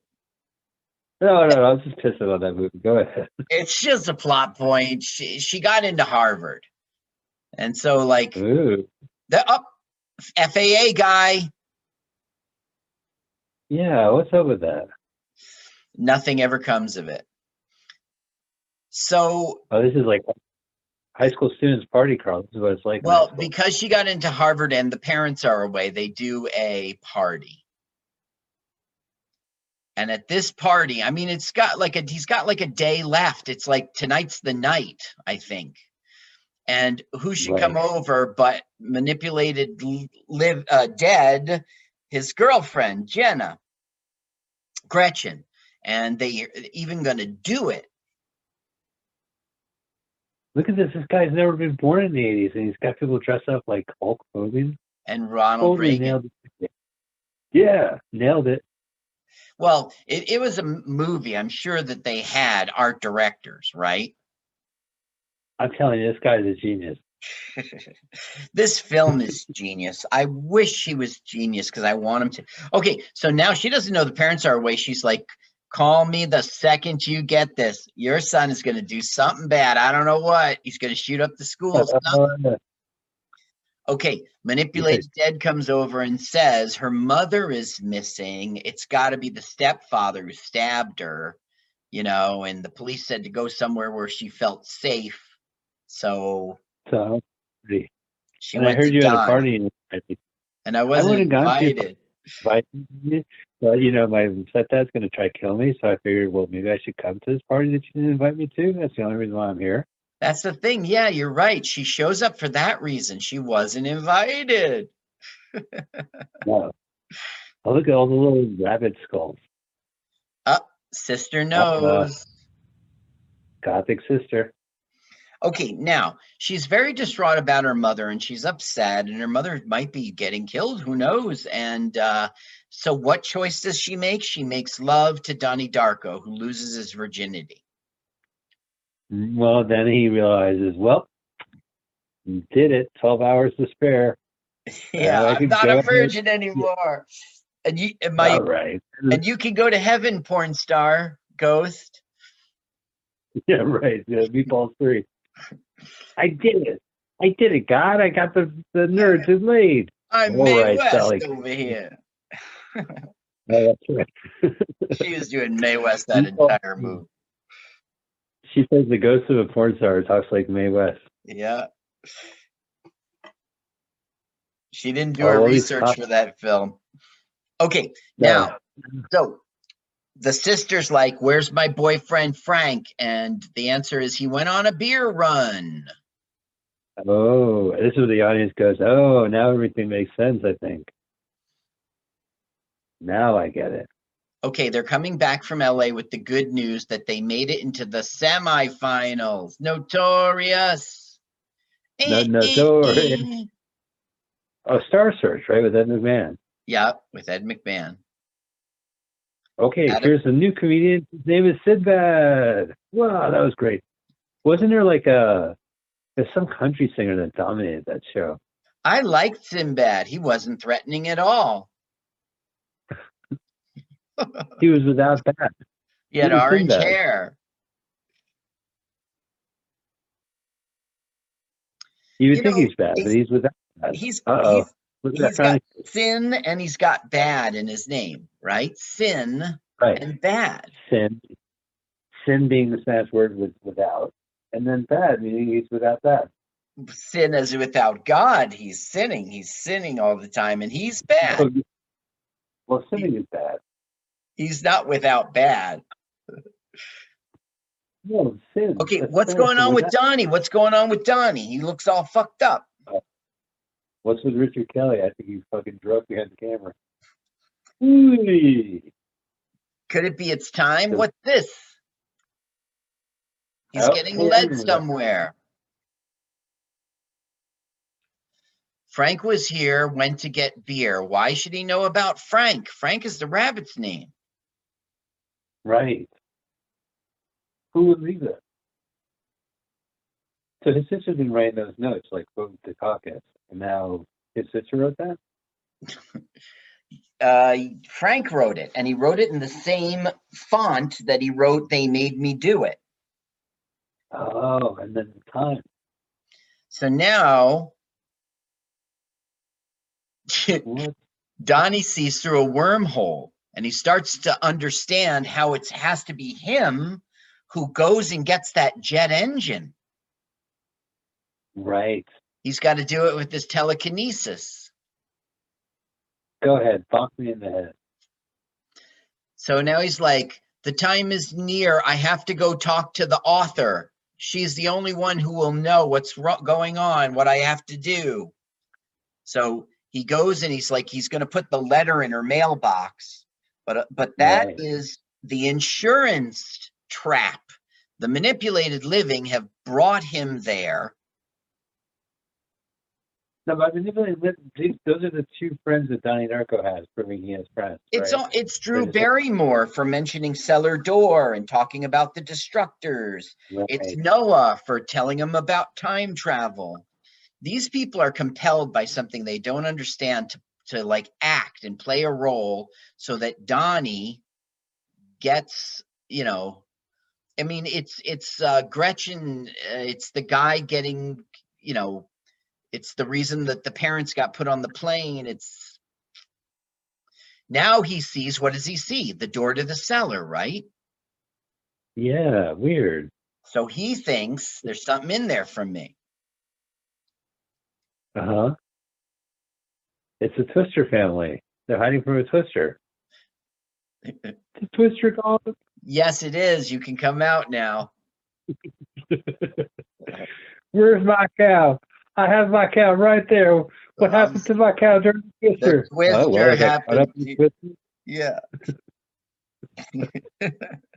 No, no, I was just pissed about that movie. Go ahead. [LAUGHS] It's just a plot point. She she got into Harvard, and so like Ooh, the oh, up FAA guy, yeah. What's up with that? nothing ever comes of it. So Oh, this is like high school students party, Carl. This is what it's like. well, because she got into Harvard and the parents are away, they do a party. And at this party, I mean, it's got like a he's got like a day left. It's like tonight's the night, I think. And who should come over but manipulated, live uh, dead, his girlfriend Jenna, Gretchen, and they even going to do it. Look at this. This guy's never been born in the '80s, and he's got people dressed up like Hulk Hogan. And Ronald Totally Reagan. nailed. Yeah, nailed it. Well, it, it was a movie. I'm sure that they had art directors, right? I'm telling you, this guy's a genius. [LAUGHS] this film is genius. I wish he was genius because I want him to. Okay, so now she doesn't know the parents are away. She's like, call me the second you get this. Your son is going to do something bad. I don't know what. He's going to shoot up the school. [LAUGHS] something." Uh, Okay, manipulated dead comes over and says her mother is missing. It's got to be the stepfather who stabbed her, you know, and the police said to go somewhere where she felt safe. So so, she and I heard you at a party, and I and I wasn't would've gone to your invited. But you know, my stepdad's going to try to kill me, so I figured, well, maybe I should come to this party that you didn't invite me to. That's the only reason why I'm here. That's the thing. Yeah, you're right. She shows up for that reason. She wasn't invited. [LAUGHS] No. Oh, look at all the little rabbit skulls. Oh, sister Uh, knows. Gothic sister. Okay, now she's very distraught about her mother and she's upset, and her mother might be getting killed. Who knows? And uh, so, what choice does she make? She makes love to Donnie Darko, who loses his virginity. Well, then he realizes, well, you did it. 12 hours to spare. [LAUGHS] Yeah, I'm not a virgin anymore. And you, and my, All right. and you can go to heaven, porn star, ghost. [LAUGHS] Yeah, right. Yeah, meatballs three. I did it. I did it, God. I got the, the nerds in laid. I'm All Mae right, West Sally. over here. [LAUGHS] Oh, that's right. She was doing Mae West that entire movie. She says the ghost of a porn star talks like Mae West. Yeah. She didn't do Oh, her research tough. for that film. Okay, No. now, so the sister's like, Where's my boyfriend Frank? And the answer is he went on a beer run. Oh, this is where the audience goes, oh, now everything makes sense, I think. Now I get it. Okay, they're coming back from LA with the good news that they made it into the semifinals. Notorious. No- Eh, eh, notorious. eh. Oh, Star Search, right, with Ed McMahon. Yep, with Ed McMahon. Okay, it. here's a new comedian. His name is Sinbad. Wow, that was great. Wasn't there like a there's some country singer that dominated that show? I liked Sinbad. He wasn't threatening at all. He was without that. He had orange hair. You would You think know, he's bad, but he's- he's without that. He's Uh-oh. he's Look at that he's got sin and he's got bad in his name, right? Sin right. and bad. Sin. Sin being the Spanish word with without. And then bad meaning he's without that. Sin is without God. He's sinning. He's sinning all the time, and he's bad. Well, sinning is bad. He's not without bad. No. Okay, That's what's going on with without. Donnie? What's going on with Donnie? He looks all fucked up. What's with Richard Kelly? I think he's fucking drunk behind the camera. Ooh. Could it be it's time? What's this? He's Oh, getting yeah, I led remember that. somewhere. Frank was here, went to get beer. Why should he know about Frank? Frank is the rabbit's name. Right. Who would read that? So his sister's been writing those notes, like quote the caucus, and now his sister wrote that. [LAUGHS] Uh, Frank wrote it, and he wrote it in the same font that he wrote "They Made Me Do It." Oh, and then the time. So now [LAUGHS] Donnie sees through a wormhole and he starts to understand how it has to be him who goes and gets that jet engine. Right. He's got to do it with his telekinesis. Go ahead, bonk me in the head. So now he's like, the time is near. I have to go talk to the author. She's the only one who will know what's ro- going on, what I have to do. So he goes and he's like, he's going to put the letter in her mailbox. But, uh, but that is Right. the insurance trap. The manipulated living have brought him there. No, but manipulating lit- these those are the two friends that Donnie Darko has proving he has friends. It's right? all, it's Drew Barrymore for mentioning cellar door and talking about the destructors. It's Noah for telling him about time travel. These people are compelled by something they don't understand to, to like act and play a role so that Donnie gets, you know, I mean, it's, it's uh, Gretchen, uh, it's the guy getting, you know, it's the reason that the parents got put on the plane. It's now he sees, what does he see? The door to the cellar, right? Yeah, weird. So he thinks there's something in there for me. Uh huh. It's a Twister family. They're hiding from a Twister. The Twister called. Yes, it is. You can come out now. [LAUGHS] Where's my cow? I have my cow right there. What Um, happened to my cow during the Twister? The Twister Oh, well, I got caught happened up in to- Twister. Yeah. [LAUGHS]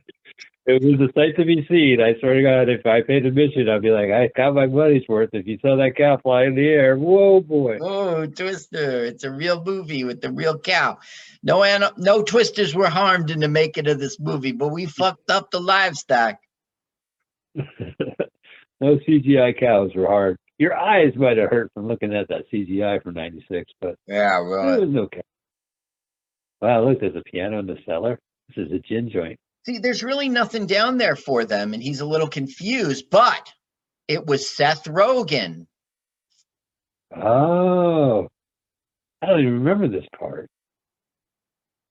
It was a sight to be seen. I swear to God, if I paid admission, I'd be like, I got my money's worth. If you saw that cow fly in the air, whoa, boy. Oh, Twister. It's a real movie with the real cow. No an- no twisters were harmed in the making of this movie, but we fucked up the livestock. [LAUGHS] no CGI cows were harmed. Your eyes might have hurt from looking at that CGI from '96, but Yeah, well, it was okay. Wow, look, there's a piano in the cellar. This is a gin joint. See, there's really nothing down there for them, and he's a little confused, but it was Seth Rogen. Oh, I don't even remember this part.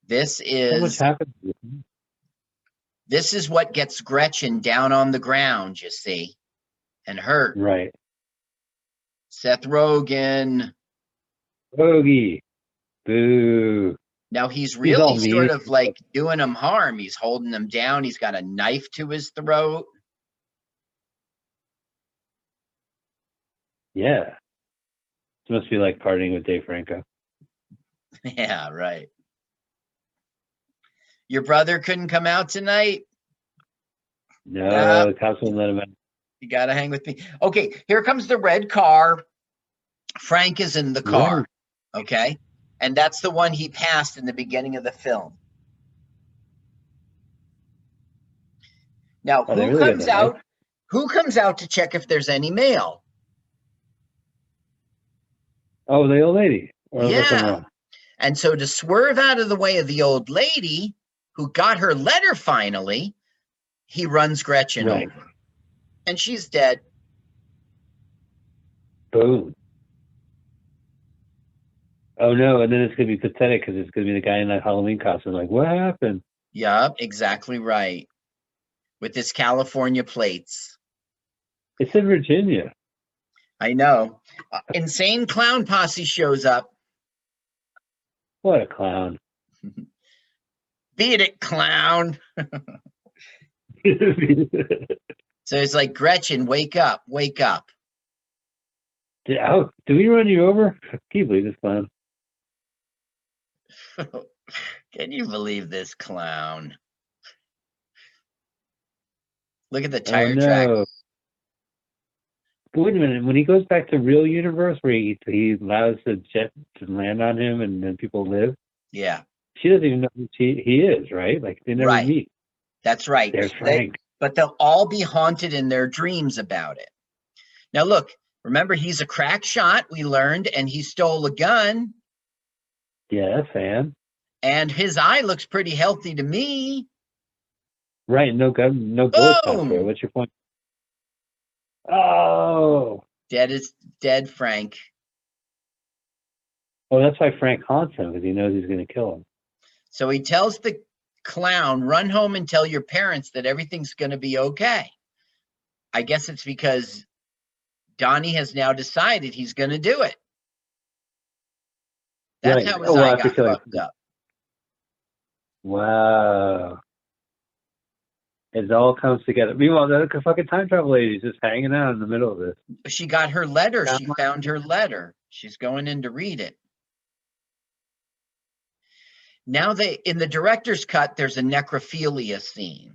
This is happened. this is what gets Gretchen down on the ground, you see, and hurt. Right. Seth Rogen. Bogey. Boo. Now he's all he's sort of like doing him harm. He's holding him down. He's got a knife to his throat. Yeah. This must be like partying with Dave Franco. [LAUGHS] Yeah, right. Your brother couldn't come out tonight. No, Yeah. the cops won't let him out. You got to hang with me. Okay, here comes the red car. Frank is in the car. Okay. And that's the one he passed in the beginning of the film. Now, Oh, who really comes right? Eh? out? Who comes out to check if there's any mail? Oh, the old lady. Or Yeah. And so to swerve out of the way of the old lady who got her letter finally, he runs Gretchen Right. over. And she's dead. Boom. Oh no, and then it's gonna be pathetic because it's gonna be the guy in that Halloween costume. Like, what happened? Yup, exactly right. With his California plates. It's in Virginia. I know. Uh, Insane Clown Posse shows up. What a clown. [LAUGHS] Beat it, clown. [LAUGHS] So it's like, Gretchen, wake up, wake up. did, oh, did we run you over? [LAUGHS] Can you believe this clown? [LAUGHS] Can you believe this clown? Look at the oh, tire oh, track. no. But wait a minute. When he goes back to real universe, where he he allows the jet to land on him and then people live, Yeah, she doesn't even know who she, he is, right? Like they never Right. meet. that's right. There's They- Frank. but they'll all be haunted in their dreams about it. Now, look, remember, he's a crack shot, we learned, and he stole a gun, Yeah, fan. and his eye looks pretty healthy to me. Right. No gun. No bullets out there. What's your point? Oh. Dead is dead, Frank. Oh, that's why Frank haunts him because he knows he's going to kill him. So he tells the clown, run home and tell your parents that everything's going to be okay. I guess it's because Donnie has now decided he's going to do it. That's Right. how his Oh, well, eye after got killing- fucked up. Wow. It all comes together. Meanwhile, the fucking time travel lady's just hanging out in the middle of this. She got her letter. She found her letter. She's going in to read it. Now they in the director's cut, there's a necrophilia scene.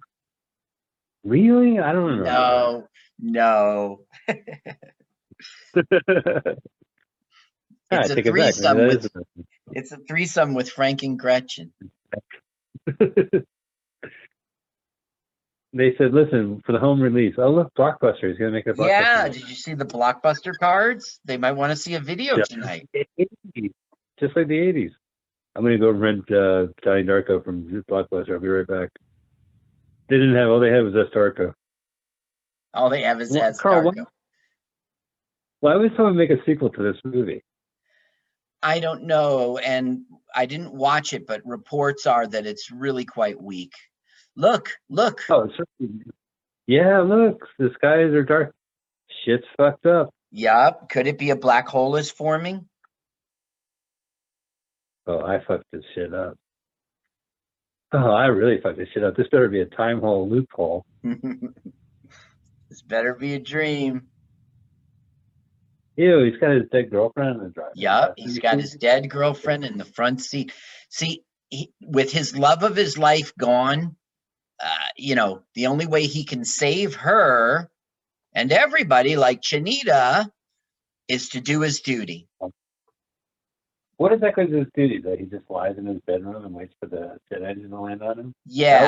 Really? I don't know. No, no. [LAUGHS] [LAUGHS] Ah, It's a take it back. Threesome with it's a threesome with Frank and Gretchen. [LAUGHS] they said, listen, for the home release. Oh, look, Blockbuster. He's going to make a Blockbuster. Yeah, did you see the blockbuster cards? They might want to see a video Yeah. tonight. just like the 80s. I'm going to go rent uh, Johnny Darko from Blockbuster. I'll be right back. They didn't have, all they had was S. Darko. All they have is Well, Carl, Darko. Why would someone make a sequel to this movie? I don't know, and I didn't watch it, but reports are that it's really quite weak. Look, look. Oh, certainly- yeah, look, the skies are dark. Shit's fucked up. Yup. Could it be a black hole is forming? Oh, I fucked this shit up. Oh, I really fucked this shit up. This better be a time hole loophole. [LAUGHS] this better be a dream. Ew, he's got his dead girlfriend in the driver's passenger He's got his dead girlfriend in the front seat. See, he, with his love of his life gone, uh, you know, the only way he can save her and everybody like Chinita is to do his duty. What exactly is his duty? That he just lies in his bedroom and waits for the jet engine to land on him? Yeah.